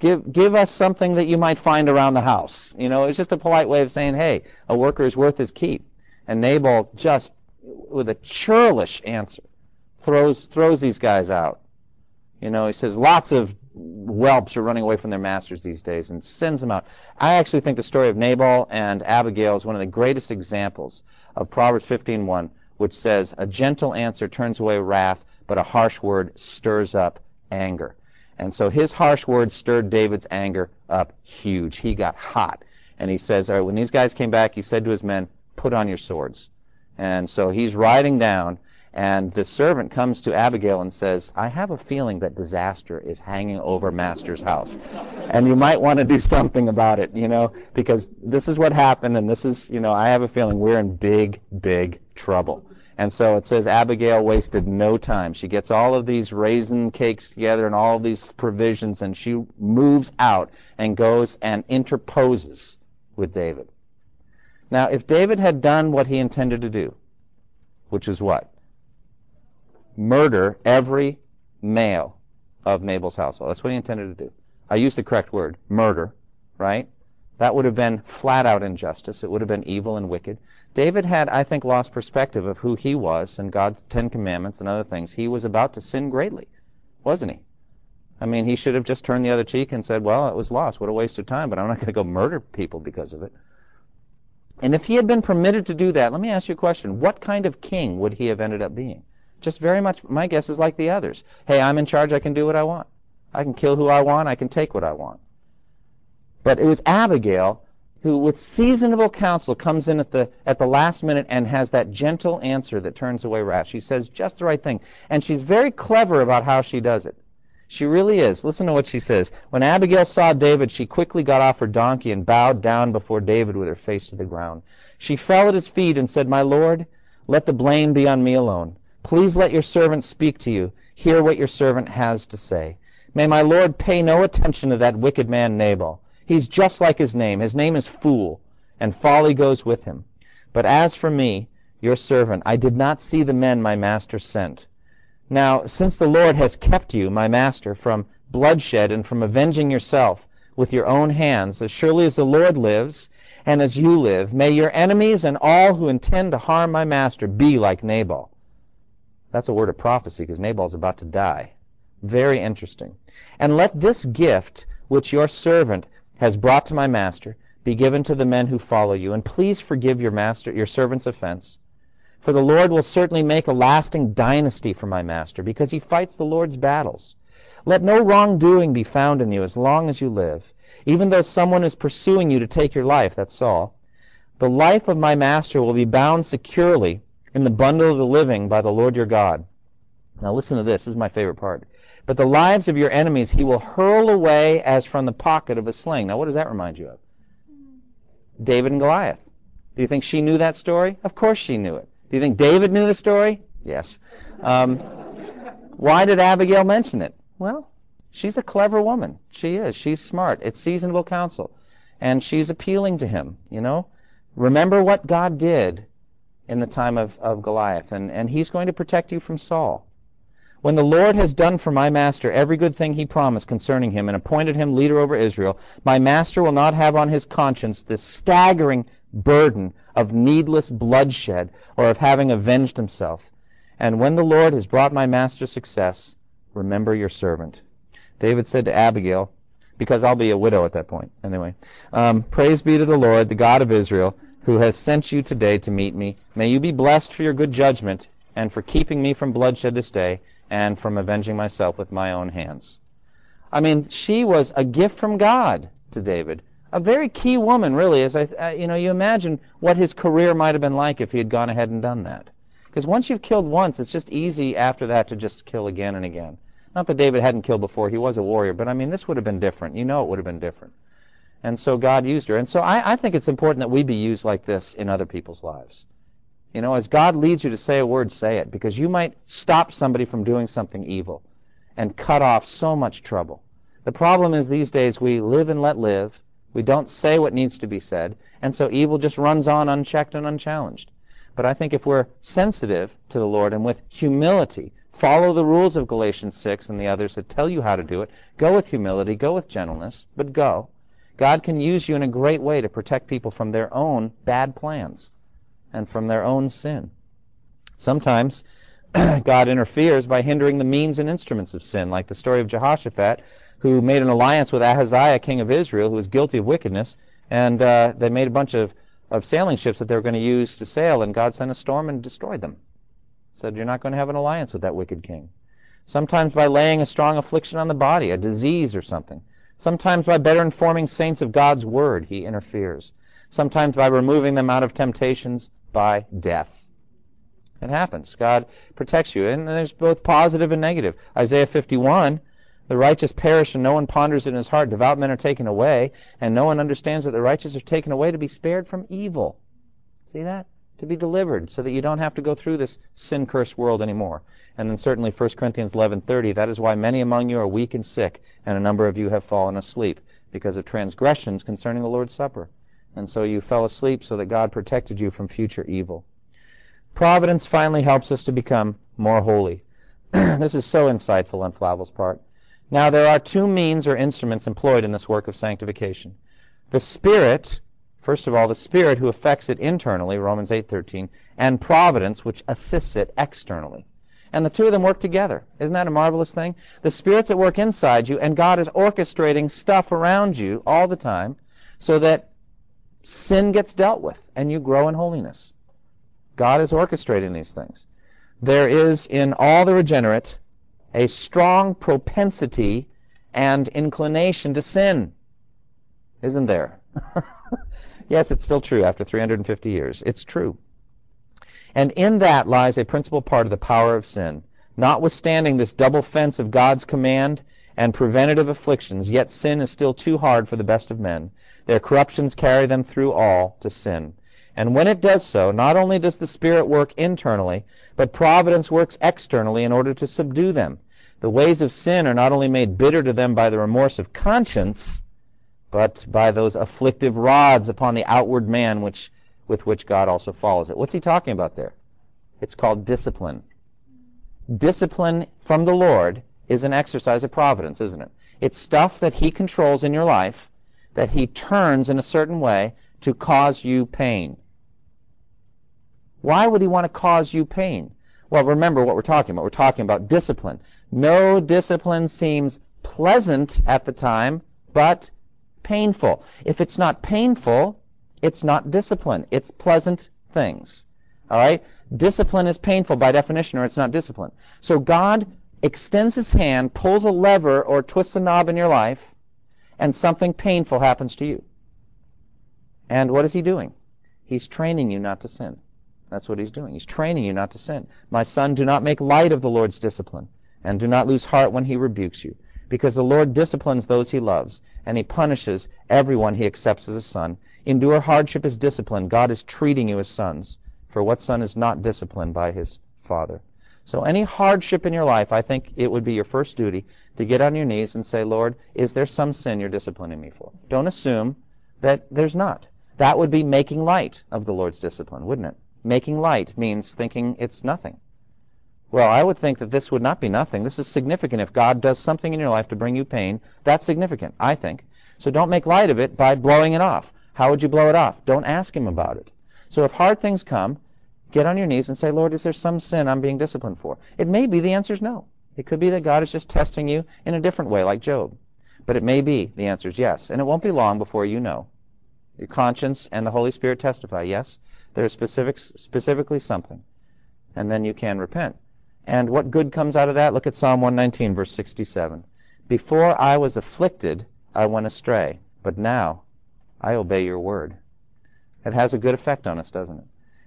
[SPEAKER 1] give give us something that you might find around the house. You know, it's just a polite way of saying, hey, a worker is worth his keep. And Nabal just with a churlish answer throws throws these guys out. You know, he says lots of whelps are running away from their masters these days and sends them out. I actually think the story of Nabal and Abigail is one of the greatest examples of Proverbs 15:1, which says, "A gentle answer turns away wrath, but a harsh word stirs up anger." And so his harsh words stirred David's anger up huge. He got hot. And he says, all right, when these guys came back, he said to his men, put on your swords. And so he's riding down, and the servant comes to Abigail and says, I have a feeling that disaster is hanging over Master's house. And you might want to do something about it, you know, because this is what happened, and this is, you know, I have a feeling we're in big, big trouble. And so it says Abigail wasted no time. She gets all of these raisin cakes together and all these provisions, and she moves out and goes and interposes with David. Now, if David had done what he intended to do, which is what? Murder every male of Nabal's household. That's what he intended to do. I used the correct word, murder, right? That would have been flat out injustice. It would have been evil and wicked. David had, I think, lost perspective of who he was and God's Ten Commandments and other things. He was about to sin greatly, wasn't he? I mean, he should have just turned the other cheek and said, well, it was lost. What a waste of time, but I'm not going to go murder people because of it. And if he had been permitted to do that, let me ask you a question. What kind of king would he have ended up being? Just very much, my guess is like the others. Hey, I'm in charge. I can do what I want. I can kill who I want. I can take what I want. But it was Abigail who with seasonable counsel comes in at the at the last minute and has that gentle answer that turns away wrath. She says just the right thing. And she's very clever about how she does it. She really is. Listen to what she says. When Abigail saw David, she quickly got off her donkey and bowed down before David with her face to the ground. She fell at his feet and said, My Lord, let the blame be on me alone. Please let your servant speak to you. Hear what your servant has to say. May my Lord pay no attention to that wicked man Nabal He's just like his name. His name is Fool, and folly goes with him. But as for me, your servant, I did not see the men my master sent. Now, since the Lord has kept you, my master, from bloodshed and from avenging yourself with your own hands, as surely as the Lord lives and as you live, may your enemies and all who intend to harm my master be like Nabal. That's a word of prophecy because Nabal's about to die. Very interesting. And let this gift which your servant has brought to my master be given to the men who follow you, and please forgive your master, your servant's offense. For the Lord will certainly make a lasting dynasty for my master, because he fights the Lord's battles. Let no wrongdoing be found in you as long as you live, even though someone is pursuing you to take your life, that's all. The life of my master will be bound securely in the bundle of the living by the Lord your God. Now listen to this, this is my favorite part. But the lives of your enemies he will hurl away as from the pocket of a sling. Now, what does that remind you of? David and Goliath. Do you think she knew that story? Of course she knew it. Do you think David knew the story? Yes. Um, why did Abigail mention it? Well, She's a clever woman. She is. She's smart. It's seasonable counsel. And she's appealing to him, you know? Remember what God did in the time of, of Goliath, and, and he's going to protect you from Saul. When the Lord has done for my master every good thing he promised concerning him and appointed him leader over Israel, my master will not have on his conscience this staggering burden of needless bloodshed or of having avenged himself. And when the Lord has brought my master success, remember your servant. David said to Abigail, because I'll be a widow at that point. Anyway, um, praise be to the Lord, the God of Israel, who has sent you today to meet me. May you be blessed for your good judgment and for keeping me from bloodshed this day and from avenging myself with my own hands. I mean, she was a gift from God to David. A very key woman, really, as I, uh, you know, you imagine what his career might have been like if he had gone ahead and done that. Because once you've killed once, it's just easy after that to just kill again and again. Not that David hadn't killed before; he was a warrior, but I mean, this would have been different. You know, it would have been different. And so God used her. And so I, I think it's important that we be used like this in other people's lives. You know, as God leads you to say a word, say it, because you might stop somebody from doing something evil and cut off so much trouble. The problem is these days we live and let live. We don't say what needs to be said, and so evil just runs on unchecked and unchallenged. But I think if we're sensitive to the Lord and with humility, follow the rules of Galatians 6 and the others that tell you how to do it, go with humility, go with gentleness, but go. God can use you in a great way to protect people from their own bad plans and from their own sin. Sometimes [CLEARS THROAT] God interferes by hindering the means and instruments of sin, like the story of Jehoshaphat, who made an alliance with Ahaziah, king of Israel, who was guilty of wickedness, and uh, they made a bunch of, of sailing ships that they were going to use to sail, and God sent a storm and destroyed them. Said, You're not going to have an alliance with that wicked king. Sometimes by laying a strong affliction on the body, a disease or something. Sometimes by better informing saints of God's word, he interferes. Sometimes by removing them out of temptations by death. It happens. God protects you. And there's both positive and negative. Isaiah 51, the righteous perish and no one ponders it in his heart. Devout men are taken away, and no one understands that the righteous are taken away to be spared from evil. See that? To be delivered, so that you don't have to go through this sin-cursed world anymore. And then certainly 1 Corinthians 11:30, that is why many among you are weak and sick, and a number of you have fallen asleep, because of transgressions concerning the Lord's Supper. And so you fell asleep so that God protected you from future evil. Providence finally helps us to become more holy. [CLEARS THROAT] this is so insightful on Flavel's part. Now there are two means or instruments employed in this work of sanctification. The Spirit, first of all, the Spirit who affects it internally, Romans 8:13, and providence which assists it externally. And the two of them work together. Isn't that a marvelous thing? The Spirit's at work inside you, and God is orchestrating stuff around you all the time so that sin gets dealt with and you grow in holiness. God is orchestrating these things. There is in all the regenerate a strong propensity and inclination to sin. Isn't there? [LAUGHS] yes, it's still true after 350 years. It's true. And in that lies a principal part of the power of sin. Notwithstanding this double fence of God's command and preventative afflictions, yet sin is still too hard for the best of men. Their corruptions carry them through all to sin. And when it does so, not only does the Spirit work internally, but providence works externally in order to subdue them. The ways of sin are not only made bitter to them by the remorse of conscience, but by those afflictive rods upon the outward man which, with which God also follows it. What's he talking about there? It's called discipline. Discipline from the Lord is an exercise of providence, isn't it? It's stuff that he controls in your life that he turns in a certain way to cause you pain. Why would he want to cause you pain? Well, remember what we're talking about. We're talking about discipline. No discipline seems pleasant at the time, but painful. If it's not painful, it's not discipline. It's pleasant things. All right? Discipline is painful by definition, or it's not discipline. So God extends his hand, pulls a lever or twists a knob in your life, and something painful happens to you. And what is he doing? He's training you not to sin. That's what he's doing. He's training you not to sin. My son, do not make light of the Lord's discipline, and do not lose heart when he rebukes you, because the Lord disciplines those he loves, and he punishes everyone he accepts as a son. Endure hardship as discipline. God is treating you as sons. For what son is not disciplined by his father? So any hardship in your life, I think it would be your first duty to get on your knees and say, Lord, is there some sin you're disciplining me for? Don't assume that there's not. That would be making light of the Lord's discipline, wouldn't it? Making light means thinking it's nothing. Well, I would think that this would not be nothing. This is significant. If God does something in your life to bring you pain, that's significant, I think. So don't make light of it by blowing it off. How would you blow it off? Don't ask Him about it. So if hard things come, get on your knees and say, Lord, is there some sin I'm being disciplined for? It may be the answer is no. It could be that God is just testing you in a different way, like Job. But it may be the answer is yes. And it won't be long before you know. Your conscience and the Holy Spirit testify, yes, there is specific, specifically something. And then you can repent. And what good comes out of that? Look at Psalm 119, verse 67. Before I was afflicted, I went astray, but now I obey your word. It has a good effect on us, doesn't it?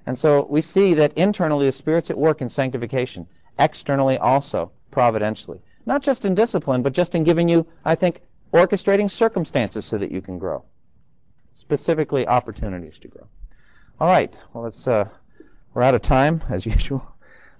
[SPEAKER 1] And so we see that internally the Spirit's at work in sanctification, externally also, providentially. Not just in discipline, but just in giving you, I think, orchestrating circumstances so that you can grow. Specifically, opportunities to grow. All right. Well, let's. Uh, we're out of time as [LAUGHS] usual.